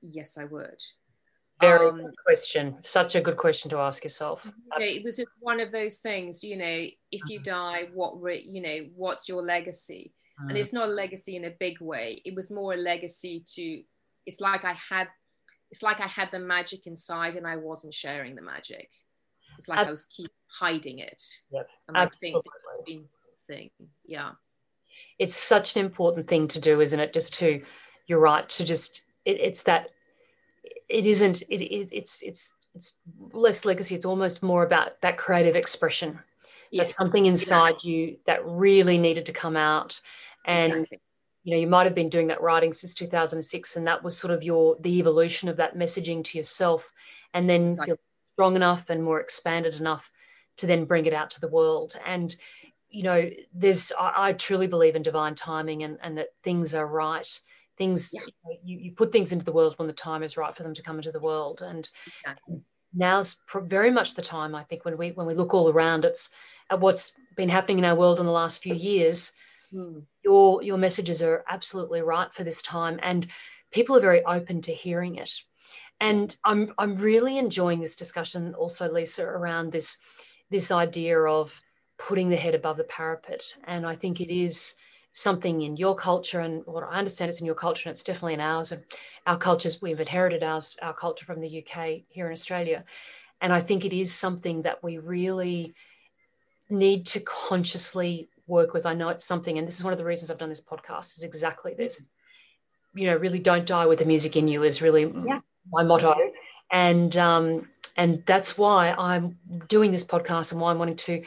Yes, I would. Very um, good question. Such a good question to ask yourself. it was just one of those things, you know, if you mm-hmm. die, what, re- you know, what's your legacy? Mm. And it's not a legacy in a big way. It was more a legacy to, it's like I had, it's like I had the magic inside and I wasn't sharing the magic. It's like Ab- I was keep hiding it. Yep. And I think thing. Yeah. It's such an important thing to do, isn't it? Just to, you're right, to just, it, it's that it isn't it, it, it's it's it's less legacy it's almost more about that creative expression yes, that's something inside exactly. you that really needed to come out and exactly. you know you might have been doing that writing since 2006 and that was sort of your the evolution of that messaging to yourself and then exactly. you're strong enough and more expanded enough to then bring it out to the world and you know there's i, I truly believe in divine timing and, and that things are right things yeah. you, you put things into the world when the time is right for them to come into the world and exactly. now's very much the time i think when we when we look all around it's at what's been happening in our world in the last few years mm. your your messages are absolutely right for this time and people are very open to hearing it and i'm i'm really enjoying this discussion also lisa around this this idea of putting the head above the parapet and i think it is something in your culture and what I understand it's in your culture and it's definitely in ours and our cultures we've inherited ours our culture from the UK here in Australia. And I think it is something that we really need to consciously work with. I know it's something and this is one of the reasons I've done this podcast is exactly this. You know really don't die with the music in you is really yeah. my motto. And um and that's why I'm doing this podcast and why I'm wanting to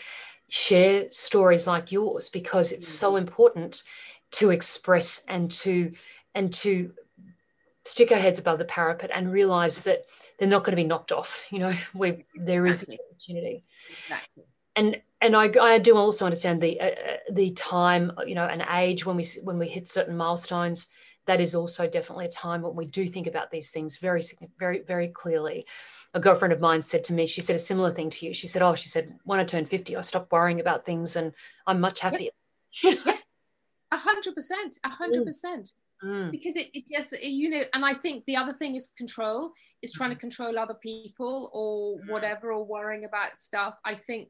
share stories like yours because it's so mm-hmm. important to express and to and to stick our heads above the parapet and realize that they're not going to be knocked off you know we there is exactly. an opportunity exactly and and I, I do also understand the uh, uh, the time you know an age when we when we hit certain milestones that is also definitely a time when we do think about these things very very very clearly a girlfriend of mine said to me, she said a similar thing to you. She said, Oh, she said, when I turned 50, I stopped worrying about things and I'm much happier. Yep. yes, a hundred percent, a hundred percent. Mm. Because it, it just, you know, and I think the other thing is control, is trying to mm-hmm. control other people or mm. whatever, or worrying about stuff. I think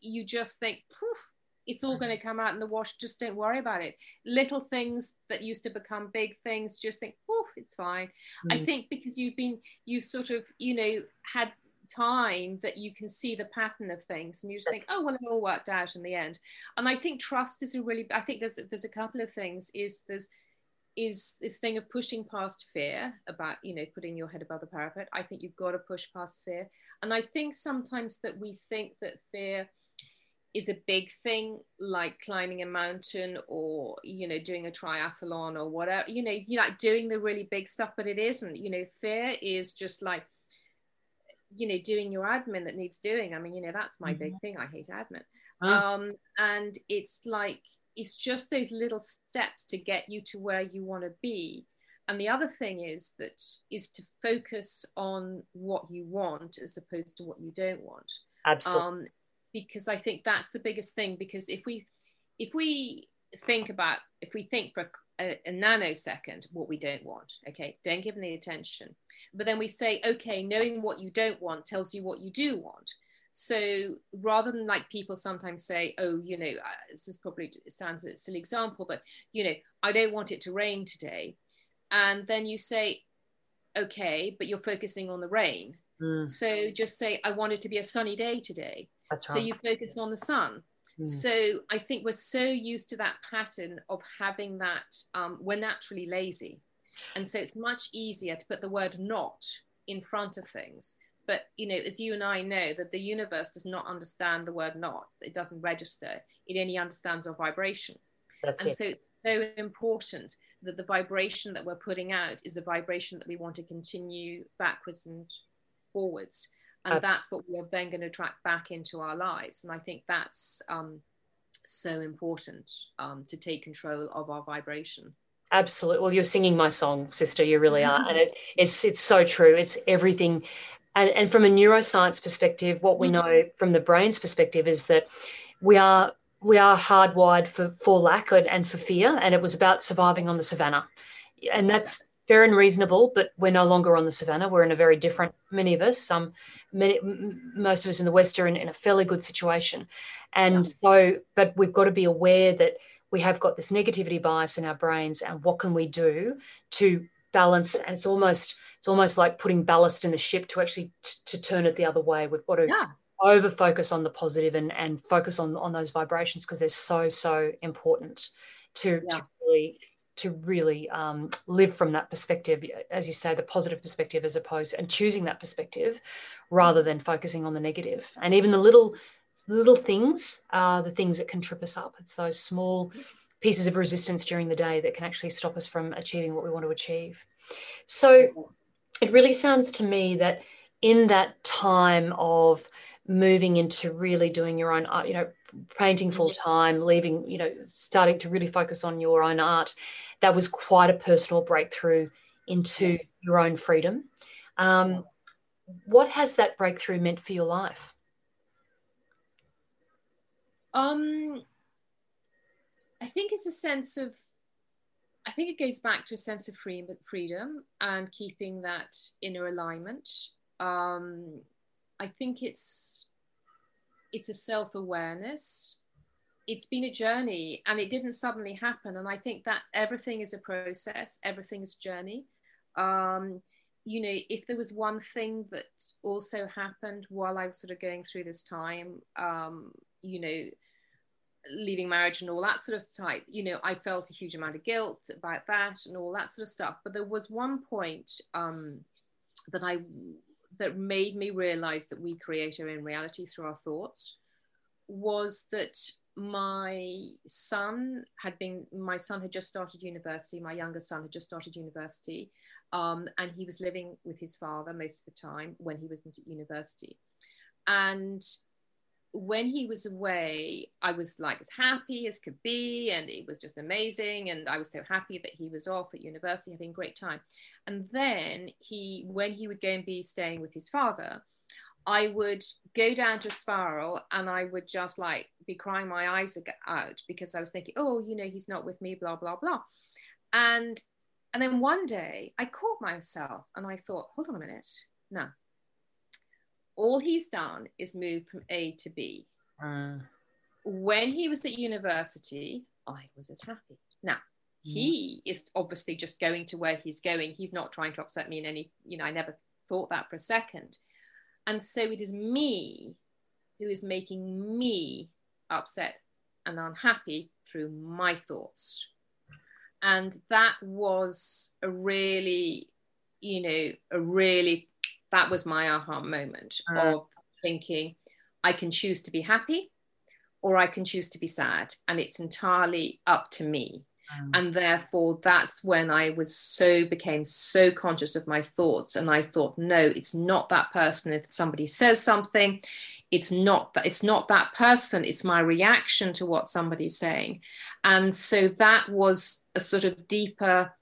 you just think, poof, it's all going to come out in the wash. Just don't worry about it. Little things that used to become big things, just think, oh, it's fine. Mm. I think because you've been, you've sort of, you know, had time that you can see the pattern of things and you just think oh well it all worked out in the end and i think trust is a really i think there's there's a couple of things is there's is this thing of pushing past fear about you know putting your head above the parapet i think you've got to push past fear and i think sometimes that we think that fear is a big thing like climbing a mountain or you know doing a triathlon or whatever you know you're like doing the really big stuff but it isn't you know fear is just like you know doing your admin that needs doing. I mean you know that's my mm-hmm. big thing. I hate admin. Um and it's like it's just those little steps to get you to where you want to be. And the other thing is that is to focus on what you want as opposed to what you don't want. Absolutely. Um, because I think that's the biggest thing. Because if we if we think about if we think for a, a, nanosecond what we don't want. Okay, don't give any attention. But then we say, okay, knowing what you don't want tells you what you do want. So rather than like people sometimes say, oh, you know, uh, this is probably sounds a silly example, but you know, I don't want it to rain today. And then you say, okay, but you're focusing on the rain. Mm. So just say, I want it to be a sunny day today. That's right. So you focus on the sun. Mm. So I think we're so used to that pattern of having that, um, we're naturally lazy. And so it's much easier to put the word not in front of things but you know as you and i know that the universe does not understand the word not it doesn't register it only understands our vibration That's and it. so it's so important that the vibration that we're putting out is the vibration that we want to continue backwards and forwards and that's what we are then going to track back into our lives. And i think that's um, so important um, to take control of our vibration. Absolutely well you're singing my song sister you really are. And it, it's it's so true. It's everything. And, and from a neuroscience perspective, what we mm-hmm. know from the brain's perspective is that we are we are hardwired for, for lack and for fear, and it was about surviving on the savannah. And that's fair and reasonable, but we're no longer on the savannah. We're in a very different, many of us, some, many, most of us in the West are in, in a fairly good situation. And yeah. so, but we've got to be aware that we have got this negativity bias in our brains, and what can we do to balance? And it's almost, it's almost like putting ballast in the ship to actually t- to turn it the other way. We've got to yeah. over focus on the positive and and focus on on those vibrations because they're so so important to, yeah. to really to really um, live from that perspective, as you say, the positive perspective, as opposed and choosing that perspective rather than focusing on the negative. And even the little little things are the things that can trip us up. It's those small pieces of resistance during the day that can actually stop us from achieving what we want to achieve. So it really sounds to me that in that time of moving into really doing your own art, you know, painting mm-hmm. full time, leaving, you know, starting to really focus on your own art, that was quite a personal breakthrough into your own freedom. Um, what has that breakthrough meant for your life? Um, I think it's a sense of I think it goes back to a sense of freedom and keeping that inner alignment. Um, I think it's it's a self awareness. It's been a journey, and it didn't suddenly happen. And I think that everything is a process. Everything's a journey. Um, you know, if there was one thing that also happened while I was sort of going through this time, um, you know, leaving marriage and all that sort of type you know i felt a huge amount of guilt about that and all that sort of stuff. But there was one point um, that i that made me realize that we create our own reality through our thoughts was that my son had been my son had just started university my younger son had just started university um, and he was living with his father most of the time when he wasn't at university and when he was away, I was like as happy as could be, and it was just amazing. And I was so happy that he was off at university, having a great time. And then he, when he would go and be staying with his father, I would go down to a spiral and I would just like be crying my eyes out because I was thinking, oh, you know, he's not with me, blah, blah, blah. And and then one day I caught myself and I thought, hold on a minute. No, all he's done is move from A to B. Uh. When he was at university, I was as happy. Now, mm. he is obviously just going to where he's going. He's not trying to upset me in any, you know, I never thought that for a second. And so it is me who is making me upset and unhappy through my thoughts. And that was a really, you know, a really that was my aha moment uh, of thinking I can choose to be happy or I can choose to be sad, and it's entirely up to me. Um, and therefore, that's when I was so became so conscious of my thoughts, and I thought, no, it's not that person. If somebody says something, it's not that it's not that person. It's my reaction to what somebody's saying, and so that was a sort of deeper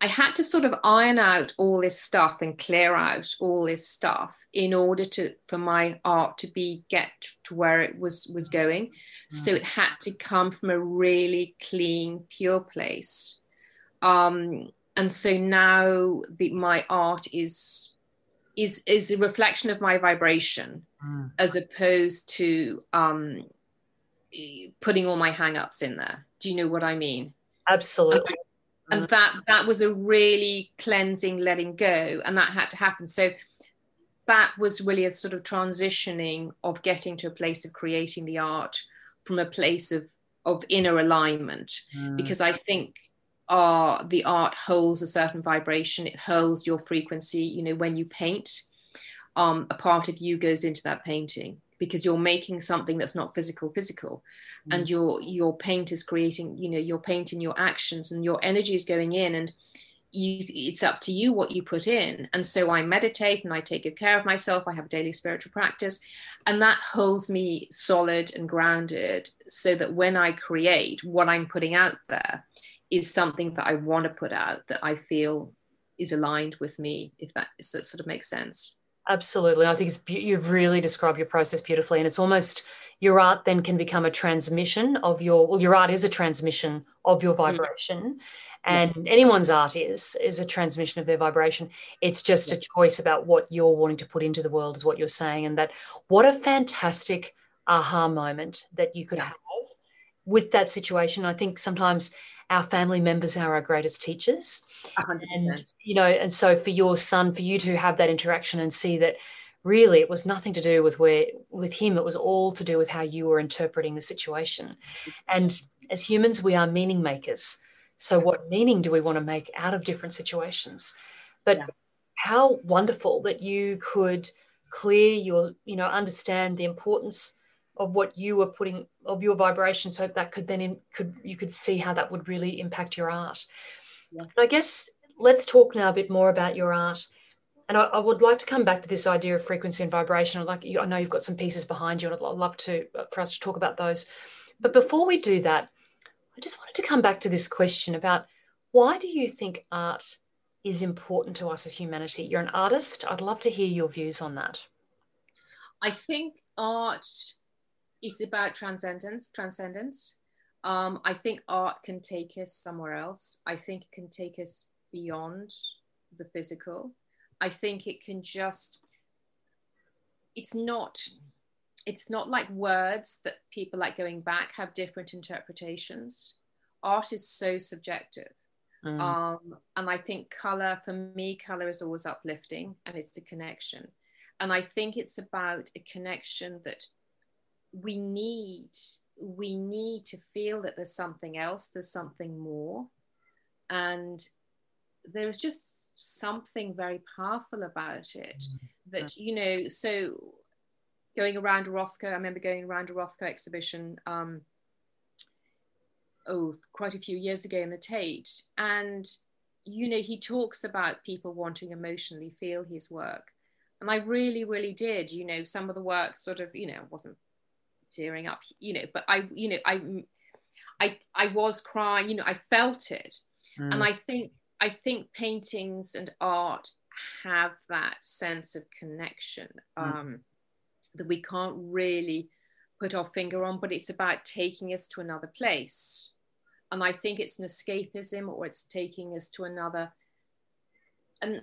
I had to sort of iron out all this stuff and clear out all this stuff in order to for my art to be get to where it was was going. Mm. So it had to come from a really clean, pure place. um, and so now the, my art is is is a reflection of my vibration mm. as opposed to um, putting all my hang-ups in there do you know what i mean absolutely and, and that that was a really cleansing letting go and that had to happen. So that was really a sort of transitioning of getting to a place of creating the art from a place of of inner alignment. Mm. because i think uh, the art holds a certain vibration. It holds your frequency. You know when you paint um, a part of you goes into that painting because you're making something that's not physical physical. Mm. and your your paint is creating you know you're painting your actions and your energy is going in and you it's up to you what you put in. And so i meditate and i take good care of myself. I have a daily spiritual practice. And that holds me solid and grounded so that when i create what i'm putting out there is something that i want to put out that i feel is aligned with me if that, sort of makes sense absolutely i think it's you've really described your process beautifully and it's almost your art then can become a transmission of your well your art is a transmission of your mm. vibration and anyone's art is is a transmission of their vibration it's just yeah. a choice about what you're wanting to put into the world is what you're saying and that what a fantastic aha moment that you could yeah. have with that situation i think sometimes our family members are our greatest teachers 100%. and you know and so for your son for you to have that interaction and see that really it was nothing to do with where with him it was all to do with how you were interpreting the situation and as humans we are meaning makers so, what meaning do we want to make out of different situations? But yeah. how wonderful that you could clear your, you know, understand the importance of what you were putting of your vibration, so that could then in, could you could see how that would really impact your art. Yes. So I guess let's talk now a bit more about your art. And I, I, would like to come back to this idea of frequency and vibration. I'd like I know you've got some pieces behind you, and I'd love to uh, for us to talk about those. But before we do that, I just wanted to come back to this question about why do you think art is important to us as humanity? You're an artist. I'd love to hear your views on that. I think art is about transcendence. Transcendence. Um, I think art can take us somewhere else. I think it can take us beyond the physical. I think it can just. It's not it's not like words that people like going back have different interpretations. Art is so subjective. Mm. Um, and I think color, for me, color is always uplifting and it's a connection. And I think it's about a connection that we need. We need to feel that there's something else, there's something more. And there's just something very powerful about it mm. that, you know, so going around a Rothko. I remember going around a Rothko exhibition, um, oh, quite a few years ago in the Tate. And, you know, he talks about people wanting emotionally feel his work. And I really, really did. You know, some of the work sort of, you know, wasn't tearing up, you know, but I, you know, I, I, I was crying, you know, I felt it. Mm. And I think, I think paintings and art have that sense of connection. Mm. Um, that we can't really put our finger on, but it's about taking us to another place. And I think it's an escapism or it's taking us to another and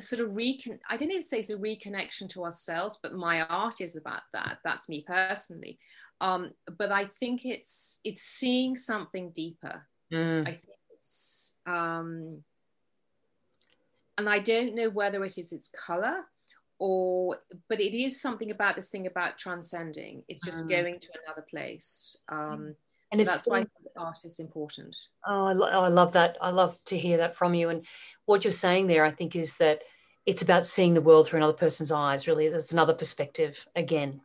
sort of recon I don't even say it's a reconnection to ourselves, but my art is about that. That's me personally. Um, but I think it's it's seeing something deeper. Mm. I think it's um, and I don't know whether it is its color or but it is something about this thing about transcending it's just mm. going to another place um, and that's why art is important. Oh I, lo- I, love that. I love to hear that from you. And what you're saying there i think is that it's about seeing the world through another person's eyes really. There's another perspective again.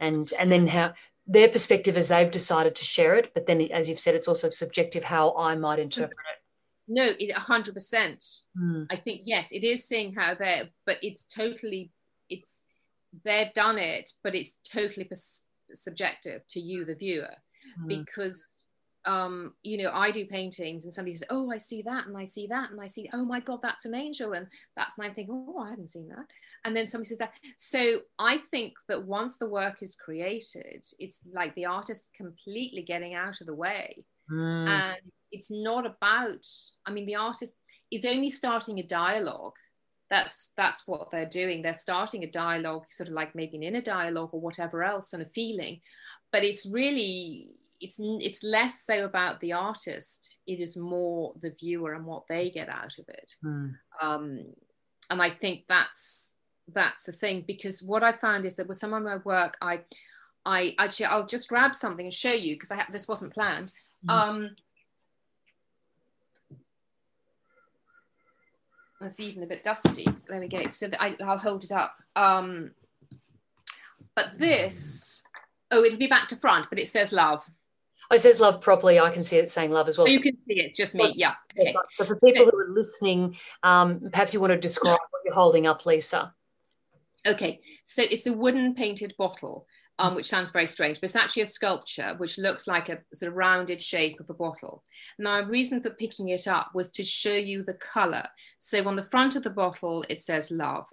And and then how their perspective as they've decided to share it but then as you've said it's also subjective how i might interpret it. No, it hundred percent. Hmm. I think yes, it is seeing how they're, but it's totally, it's they've done it, but it's totally pers- subjective to you, the viewer, mm. because um, you know, I do paintings and somebody says, Oh, I see that, and I see that, and I see, oh my God, that's an angel. And that's, and I'm thinking, Oh, I hadn't seen that. And then somebody says that. So I think that once the work is created, it's like the artist completely getting out of the way mm. and it's not about i mean the artist is only starting a dialogue that's that's what they're doing they're starting a dialogue sort of like maybe an inner dialogue or whatever else and a feeling but it's really it's it's less so about the artist it is more the viewer and what they get out of it mm. um, and i think that's that's the thing because what i found is that with some of my work i i actually i'll just grab something and show you because i have this wasn't planned mm. um, it's even a bit dusty. There we go. So I, will hold it up. Um, but this, oh, it'll be back to front, but it says love. Oh, it says love properly. I can see it saying love as well. Oh, you can see it, just me. Yeah. Okay. So for people who are listening, um, perhaps you want to describe what you're holding up, Lisa. Okay, so it's a wooden painted bottle um, which sounds very strange, but it's actually a sculpture which looks like a sort of rounded shape of a bottle. Now, a reason for picking it up was to show you the color. So on the front of the bottle, it says love.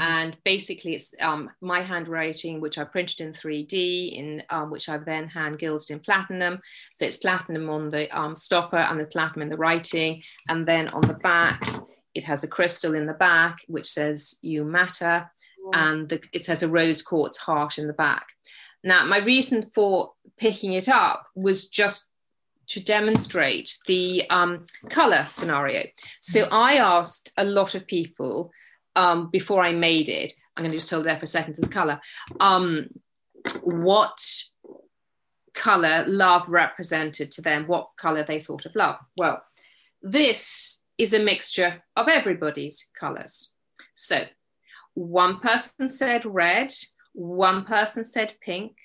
Mm-hmm. And basically, it's um, my handwriting, which I printed in 3D, in um, which I've then hand gilded in platinum. So it's platinum on the um, stopper and the platinum in the writing. And then on the back, it has a crystal in the back which says "You matter." and the, it has a rose quartz heart in the back. Now, my reason for picking it up was just to demonstrate the um, color scenario. So I asked a lot of people um, before I made it. I'm going to just hold there for a second to the color. Um, what color love represented to them? What color they thought of love? Well, this is a mixture of everybody's colors. So one person said red, one person said pink,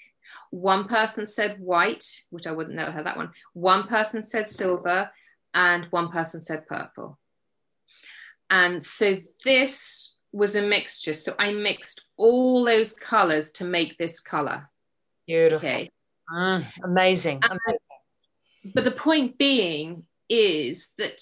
one person said white, which I wouldn't know how that one, one person said silver, and one person said purple. And so this was a mixture. So I mixed all those colors to make this color. Beautiful. Okay. Mm, amazing. And, but the point being is that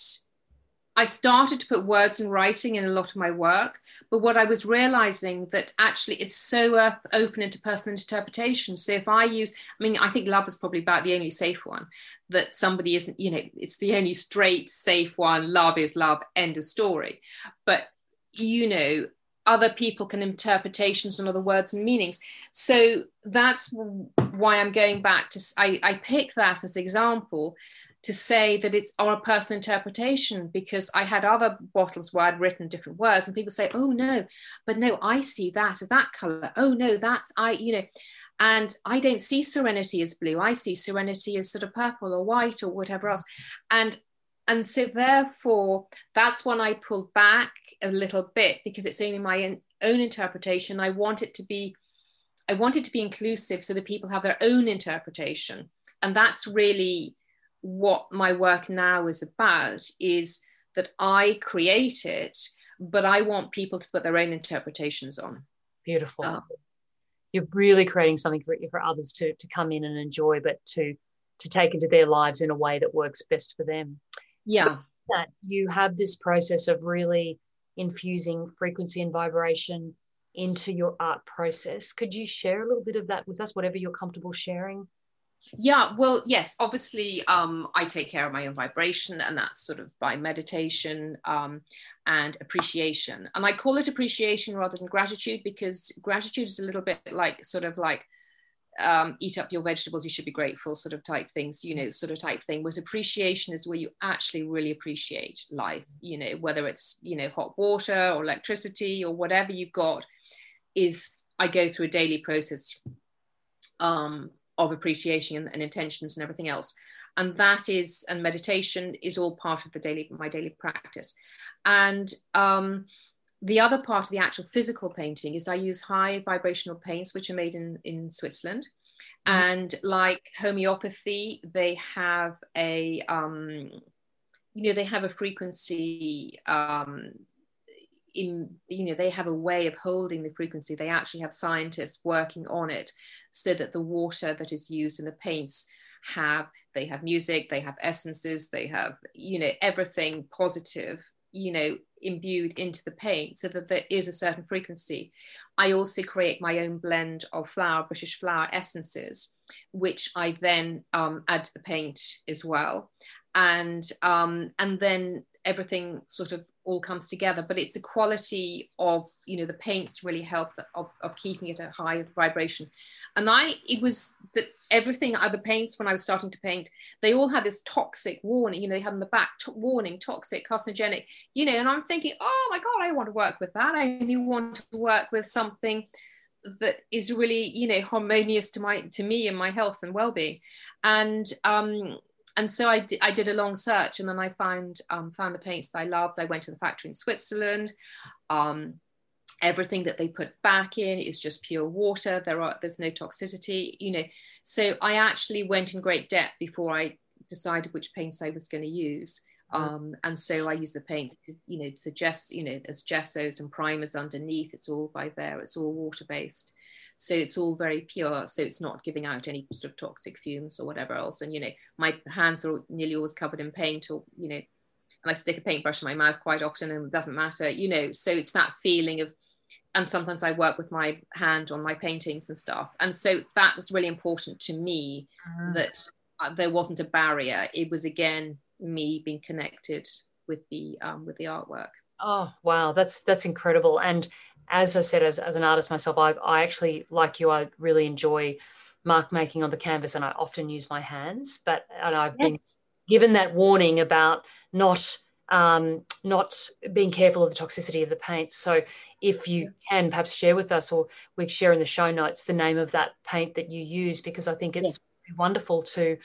I started to put words in writing in a lot of my work, but what I was realizing that actually it's so uh, open into personal interpretation. So if I use, I mean, I think love is probably about the only safe one that somebody isn't, you know, it's the only straight, safe one. Love is love, end of story. But, you know, other people can interpretations on other words and meanings. So that's why I'm going back to, I, I pick that as example to say that it's our personal interpretation because I had other bottles where I'd written different words and people say, oh no, but no, I see that that color. Oh no, that's I, you know, and I don't see serenity as blue. I see serenity as sort of purple or white or whatever else. And and so therefore that's when I pulled back a little bit because it's only my own interpretation. I want it to be I want it to be inclusive so that people have their own interpretation. And that's really what my work now is about is that I create it, but I want people to put their own interpretations on. Beautiful. Uh, You're really creating something for, for others to, to come in and enjoy, but to to take into their lives in a way that works best for them. Yeah. So that you have this process of really infusing frequency and vibration into your art process. Could you share a little bit of that with us, whatever you're comfortable sharing? Yeah, well, yes, obviously, um, I take care of my own vibration, and that's sort of by meditation um, and appreciation. And I call it appreciation rather than gratitude because gratitude is a little bit like sort of like um, eat up your vegetables, you should be grateful, sort of type things, you know, sort of type thing. Whereas appreciation is where you actually really appreciate life, you know, whether it's, you know, hot water or electricity or whatever you've got, is I go through a daily process um, of appreciation and, and, intentions and everything else. And that is and meditation is all part of the daily my daily practice. And um, the other part of the actual physical painting is i use high vibrational paints which are made in in switzerland. Mm-hmm. and like homeopathy they have a um, you know they have a frequency um, in you know they have a way of holding the frequency they actually have scientists working on it so that the water that is used in the paints have they have music they have essences they have you know everything positive you know imbued into the paint so that there is a certain frequency. I also create my own blend of flower, British flower essences, which I then um, add to the paint as well. And, um, and then everything sort of all comes together but it's the quality of you know the paints really help of, of keeping it at high vibration. And i it was that everything other paints when i was starting to paint they all had this toxic warning you know they had in the back warning toxic carcinogenic you know and i'm thinking oh my god i want to work with that. I only want to work with something that is really you know harmonious to my to me and my health and well-being. And um and so I, d- I did a long search and then I found um, found the paints that I loved. I went to the factory in Switzerland. Um, everything that they put back in is just pure water. There are there's no toxicity, you know. So I actually went in great depth before I decided which paints I was going to use. Um, and so I use the paints, to, you know, to just, you know, as gessos and primers underneath. It's all by there. It's all water based. So it's all very pure. So it's not giving out any sort of toxic fumes or whatever else. And, you know, my hands are nearly always covered in paint or, you know, and I stick a paintbrush in my mouth quite often and it doesn't matter, you know. So it's that feeling of, and sometimes I work with my hand on my paintings and stuff. And so that was really important to me mm. that uh, there wasn't a barrier. It was again me being connected with the um, with the artwork. Oh wow, that's that's incredible. And as I said, as, as an artist myself, I, I actually, like you, I really enjoy mark making on the canvas and I often use my hands. But and I've yes. been given that warning about not um, not being careful of the toxicity of the paint. So if you can perhaps share with us or we share in the show notes the name of that paint that you use because I think it's wonderful to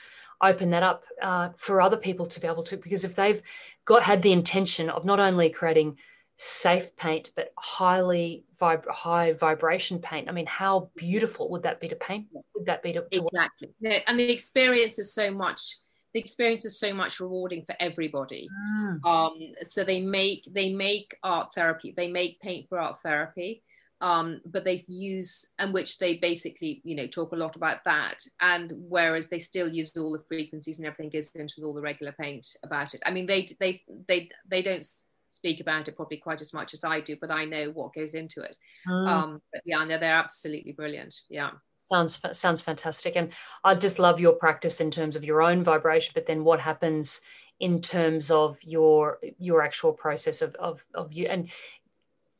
open that up uh, for other people to be able to because if they've got had the intention of not only creating safe paint, but highly vib- high vibration paint. I mean, how beautiful would that be to paint? Would that be to, to exactly? and the experience is so much. The experience is so much rewarding for everybody. Mm. Um, so they make they make art therapy. They make paint for art therapy. Um, but they use and which they basically you know talk a lot about that and whereas they still use all the frequencies and everything goes into all the regular paint about it i mean they they they they don't speak about it probably quite as much as I do, but I know what goes into it. Mm. Um, but yeah, no, they're absolutely brilliant. Yeah. Sounds sounds fantastic, and I just love your practice in terms of your own vibration, but then what happens in terms of your your actual process of of, of you and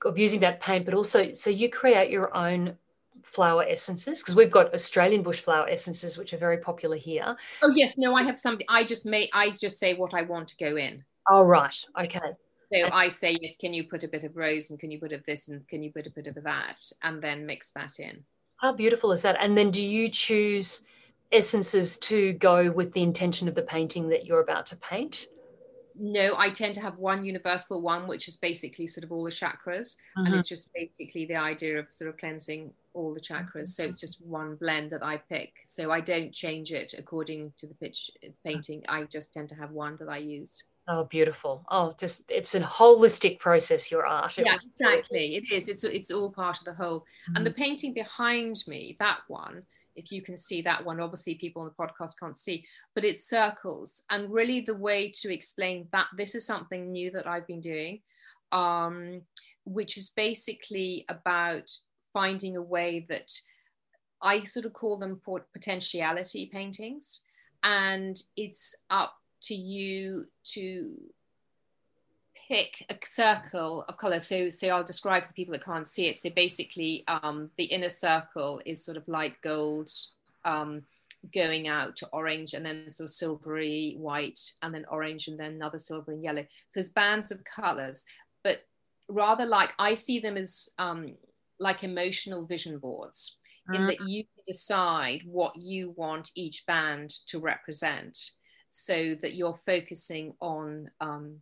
of using that paint, but also so you create your own flower essences because we've got Australian bush flower essences which are very popular here. Oh yes, no, I have something. I just may I just say what I want to go in. Oh right, okay. So I say, yes, can you put a bit of rose and can you put a this and can you put a bit of that and then mix that in. How beautiful is that? And then do you choose essences to go with the intention of the painting that you're about to paint? No, I tend to have one universal one, which is basically sort of all the chakras. Mm-hmm. And it's just basically the idea of sort of cleansing all the chakras. So it's just one blend that I pick. So I don't change it according to the pitch painting. I just tend to have one that I use. Oh, beautiful. Oh, just it's a holistic process, your art. Yeah, exactly. It is. It's, it's all part of the whole. Mm-hmm. And the painting behind me, that one, if you can see that one, obviously people on the podcast can't see, but it's circles. And really, the way to explain that this is something new that I've been doing, um, which is basically about finding a way that I sort of call them potentiality paintings. And it's up to you to pick a circle of color. So, so I'll describe for the people that can't see it. So basically, um, the inner circle is sort of light gold, um, going out to orange, and then sort of silvery white, and then orange, and then another silver and yellow. So there's bands of colors, but rather like I see them as um, like emotional vision boards, in mm. that you decide what you want each band to represent so that you're focusing on um,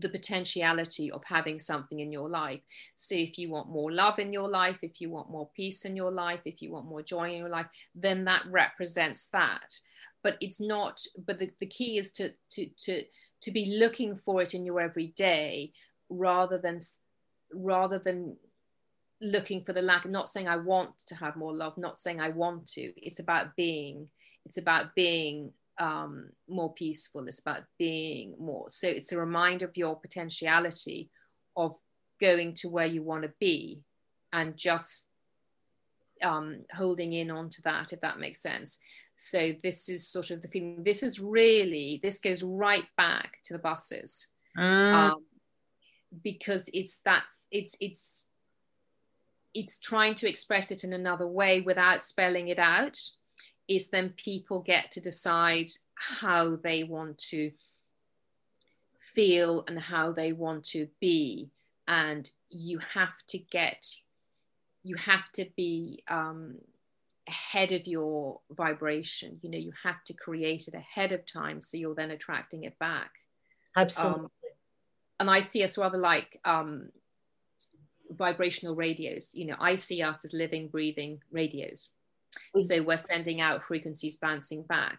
the potentiality of having something in your life. So, if you want more love in your life, if you want more peace in your life, if you want more joy in your life, then that represents that. But it's not, but the, the key is to, to, to, to be looking for it in your everyday rather than, rather than looking for the lack, not saying I want to have more love, not saying I want to. It's about being, it's about being um, more peaceful. It's about being more. So it's a reminder of your potentiality of going to where you want to be and just um, holding in onto that, if that makes sense. So this is sort of the feeling. This is really this goes right back to the buses mm. um, because it's that it's it's it's trying to express it in another way without spelling it out. Is then people get to decide how they want to feel and how they want to be. And you have to get you have to be um, ahead of your vibration. You know you have to create it ahead of time so you're then attracting it back. Absolutely. Um, and i see us rather like um, vibrational radios. You know i see us as living breathing radios. So we're sending out frequencies bouncing back.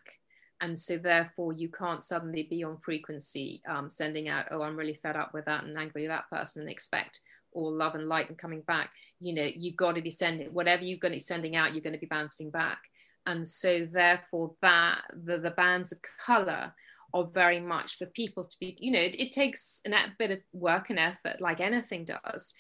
And so therefore you can't suddenly be on frequency um, sending out oh i'm really fed up with that and angry with that person and expect all love and light and coming back. You know you've got to be sending whatever you're going to be sending out you're going to be bouncing back. And so therefore that the, the bands of color are very much for people to be you know it, it takes a bit of work and effort like anything does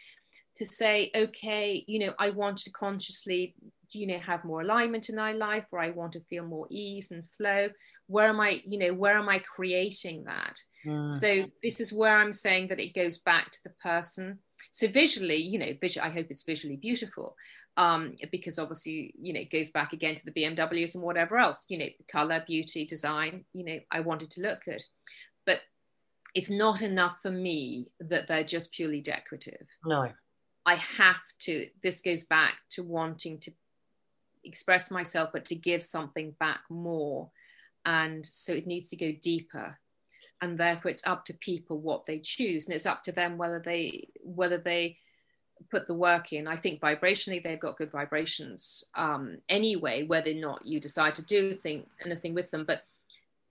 to say okay you know i want to consciously you know have more alignment in my life or i want to feel more ease and flow? Where am i you know where am i creating that? Mm. so this is where i'm saying that it goes back to the person. So visually you know i hope it's visually beautiful um, because obviously you know it goes back again to the bmws and whatever else you know color beauty design you know i wanted to look good. But it's not enough for me that they're just purely decorative. No. I have to this goes back to wanting to express myself but to give something back more. And so it needs to go deeper. And therefore it's up to people what they choose. And it's up to them whether they whether they put the work in. I think vibrationally they've got good vibrations um, anyway whether or not you decide to do thing, anything with them. But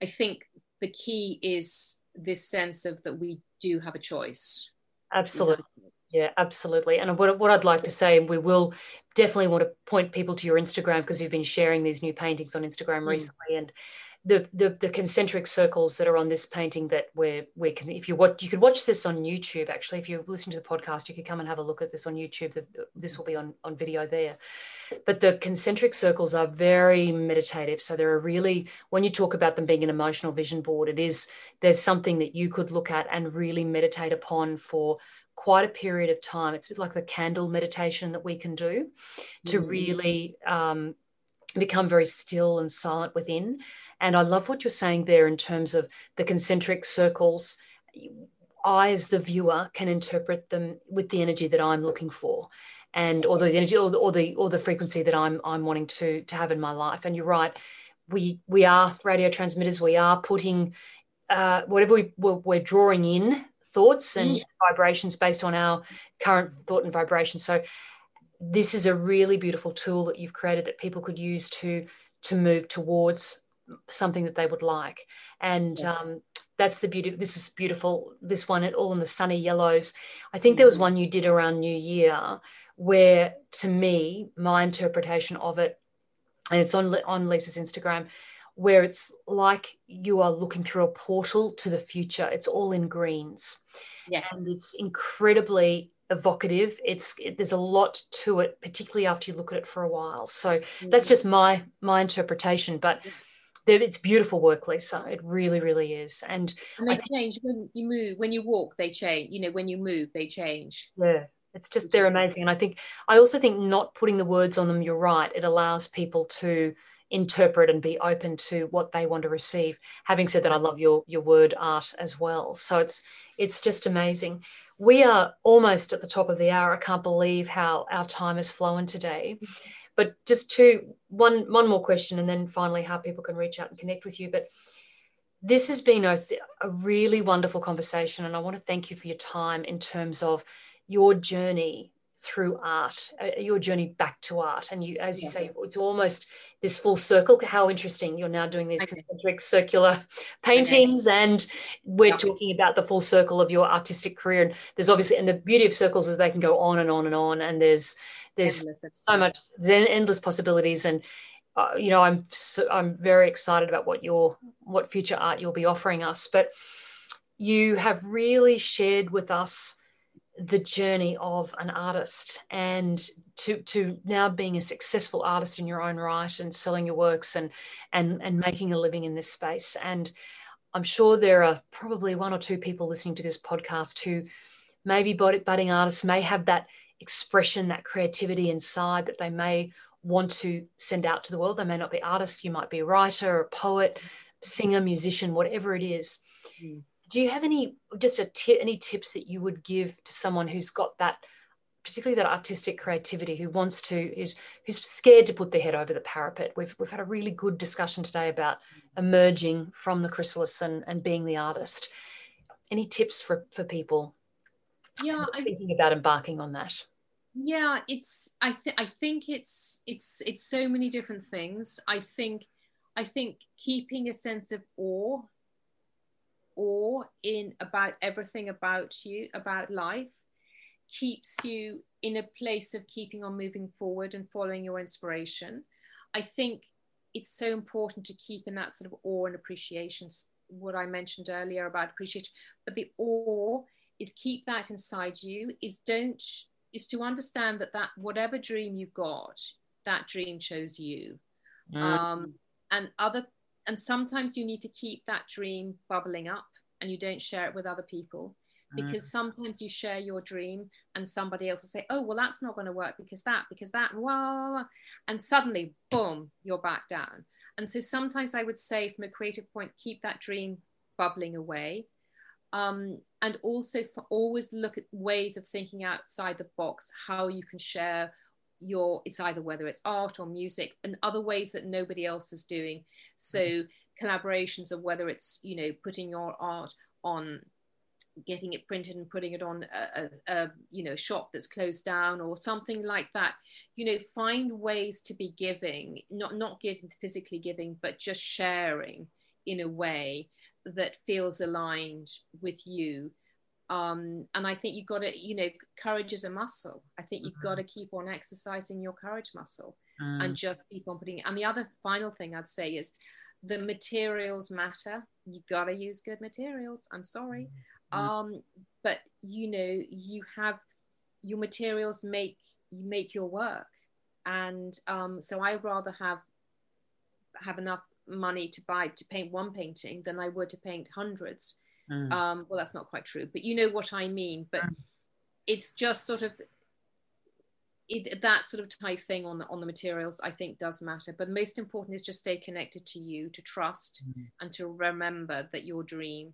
i think the key is this sense of that we do have a choice. Absolutely. Yeah. Absolutely. And what, what i'd like to say and we will definitely want to point people to your instagram because you've been sharing these new paintings on instagram mm. recently and the, the, the concentric circles that are on this painting that we're we can if you watch you could watch this on YouTube actually. If you're listening to the podcast you could come and have a look at this on YouTube. The, this will be on on video there. But the concentric circles are very meditative so there are really when you talk about them being an emotional vision board it is there's something that you could look at and really meditate upon for quite a period of time it's a bit like the candle meditation that we can do to mm. really um, become very still and silent within and I love what you're saying there in terms of the concentric circles. I, as the viewer, can interpret them with the energy that I'm looking for, and or the energy or the, or the or the frequency that I'm I'm wanting to to have in my life. And you're right, we we are radio transmitters. We are putting uh, whatever we we're, we're, drawing in thoughts and mm. vibrations based on our current thought and vibration. So this is a really beautiful tool that you've created that people could use to to move towards something that they would like. And yes. um, that's the beauty. This is beautiful. This one, it all in the sunny yellows. I think mm-hmm. there was mm-hmm. one you did around New Year where, to me, my interpretation of it, and it's on on Lisa's Instagram, where it's like you are looking through a portal to the future. It's all in greens. Yes. And it's incredibly evocative. It's it, there's a lot to it, particularly after you look at it for a while. So mm-hmm. that's just my my interpretation. But it's beautiful work, Lisa. It really, really is. And, and they change when you move. When you walk, they change. You know, when you move, they change. Yeah, it's just they're amazing. And I think I also think not putting the words on them. You're right. It allows people to interpret and be open to what they want to receive. Having said that, I love your your word art as well. So it's it's just amazing. We are almost at the top of the hour. I can't believe how our time has flown today. But just two, one, one more question, and then finally how people can reach out and connect with you. But this has been a, a really wonderful conversation, and I want to thank you for your time in terms of your journey through art, uh, your journey back to art. And you, as you yeah. say, it's almost this full circle. How interesting! You're now doing these okay. concentric circular paintings, okay. and we're yeah. talking about the full circle of your artistic career. And there's obviously, and the beauty of circles is they can go on and on and on. And there's there's endless. so much then endless possibilities and uh, you know, I'm so, I'm very excited about what your what future art you'll be offering us. But you have really shared with us the journey of an artist. And to to now being a successful artist in your own right and selling your works and and and making a living in this space. And i'm sure there are probably one or two people listening to this podcast who maybe budding artists may have that expression that creativity inside that they may want to send out to the world. They may not be artists. You might be a writer a poet singer musician whatever it is. Mm do you have any just a tip any tips that you would give to someone who's got that particularly that artistic creativity who wants to is who's scared to put their head over the parapet? We've, we've had a really good discussion today about emerging from the chrysalis and, and being the artist. Any tips for for people? Yeah I'm thinking I, about embarking on that? Yeah it's i think i think it's it's it's so many different things. I think i think keeping a sense of awe awe in about everything about you, about life, keeps you in a place of keeping on moving forward and following your inspiration. I think it's so important to keep in that sort of awe and appreciation, what I mentioned earlier about appreciation. But the awe is keep that inside you, is don't is to understand that that whatever dream you got, that dream chose you. Mm. Um, and other and sometimes you need to keep that dream bubbling up and you don't share it with other people because mm. sometimes you share your dream and somebody else will say oh well that's not going to work because that because that well and suddenly boom you're back down and so sometimes i would say from a creative point keep that dream bubbling away um, and also always look at ways of thinking outside the box how you can share your it's either whether it's art or music and other ways that nobody else is doing. So mm-hmm. collaborations of whether it's you know putting your art on getting it printed and putting it on a, a, a, you know shop that's closed down or something like that. You know find ways to be giving not not giving physically giving but just sharing in a way that feels aligned with you um, and I think you've got to, you know, courage is a muscle. I think you've mm-hmm. got to keep on exercising your courage muscle mm. and just keep on putting it. And the other final thing I'd say is the materials matter. You've got to use good materials. I'm sorry. Mm. Um, but you know, you have your materials make you make your work. And um, so I rather have have enough money to buy to paint one painting than I would to paint hundreds Mm. Um, well, that's not quite true, but you know what I mean. But mm. it's just sort of it, that sort of type thing on the on the materials. I think does matter. But most important is just stay connected to you, to trust, mm. and to remember that your dream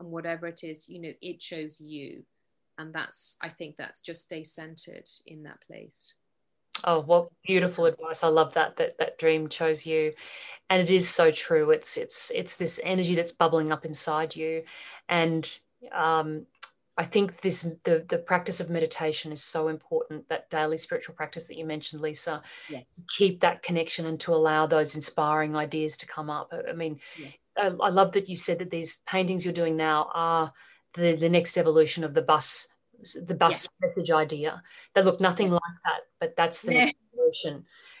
and whatever it is, you know, it shows you, and that's I think that's just stay centered in that place. Oh, what beautiful advice! I love that that that dream chose you, and it is so true. It's it's it's this energy that's bubbling up inside you, and um, I think this the the practice of meditation is so important. That daily spiritual practice that you mentioned, Lisa, yes. to keep that connection and to allow those inspiring ideas to come up. I mean, yes. I, I love that you said that these paintings you're doing now are the the next evolution of the bus the bus yes. message idea. They look nothing like that, but that's the yeah.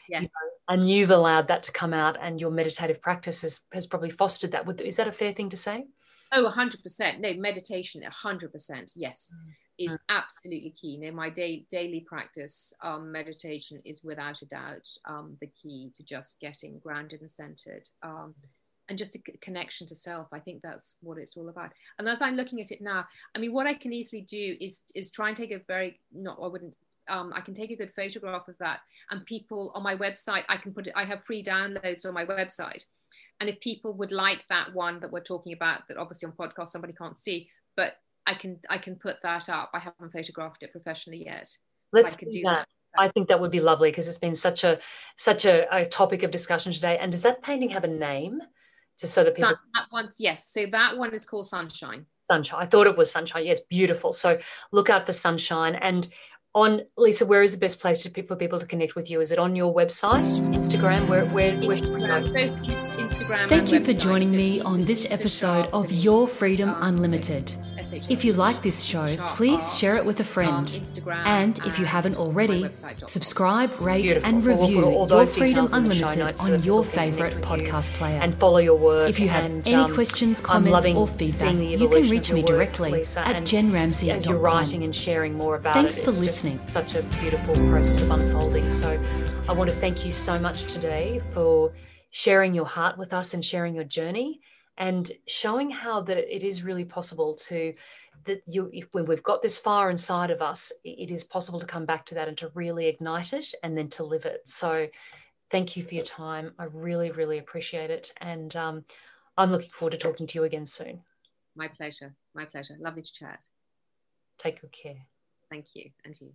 Yeah. You know, and you've allowed that to come out, and your meditative practice has, has probably fostered that. Is that a fair thing to say? Oh, 100%. No, meditation, 100%. Yes, mm. is mm. absolutely key. Know, my day, daily practice, um, meditation is without a doubt um, the key to just getting grounded and centered. Um, and just a connection to self i think that's what it's all about and as i'm looking at it now i mean what i can easily do is is try and take a very not i wouldn't um, I can take a good photograph of that, and people on my website, I can put it. I have free downloads on my website, and if people would like that one that we're talking about, that obviously on podcast somebody can't see, but I can I can put that up. I haven't photographed it professionally yet. Let's do, do that. that. I think that would be lovely because it's been such a such a, a, topic of discussion today. And does that painting have a name? just so that people. Sun, that one's yes. So that one is called Sunshine. Sunshine. I thought it was Sunshine. Yes, beautiful. So look out for Sunshine and. On Lisa, where is the best place for people to connect with you? Is it on your website, Instagram? Where, where, where Instagram, Instagram Thank you for joining me on this episode of Your Freedom Unlimited. If you like this show, please share it with a friend. and if you haven't already, subscribe, rate, Beautiful. and review Your Freedom Unlimited on your favourite podcast player. And follow your work. If you have and, any um, questions, comments, or feedback, you can reach me directly Lisa, at jenramsey.com. As you're writing and sharing more about Thanks it, for listening. such a beautiful process of unfolding. So I want to thank you so much today for sharing your heart with us and sharing your journey and showing how that it is really possible to that you if when we've got this fire inside of us it is possible to come back to that and to really ignite it and then to live it. So thank you for your time. I really really appreciate it. And um, i'm looking forward to talking to you again soon. My pleasure. My pleasure. Lovely to chat. Take good care. Thank you. And you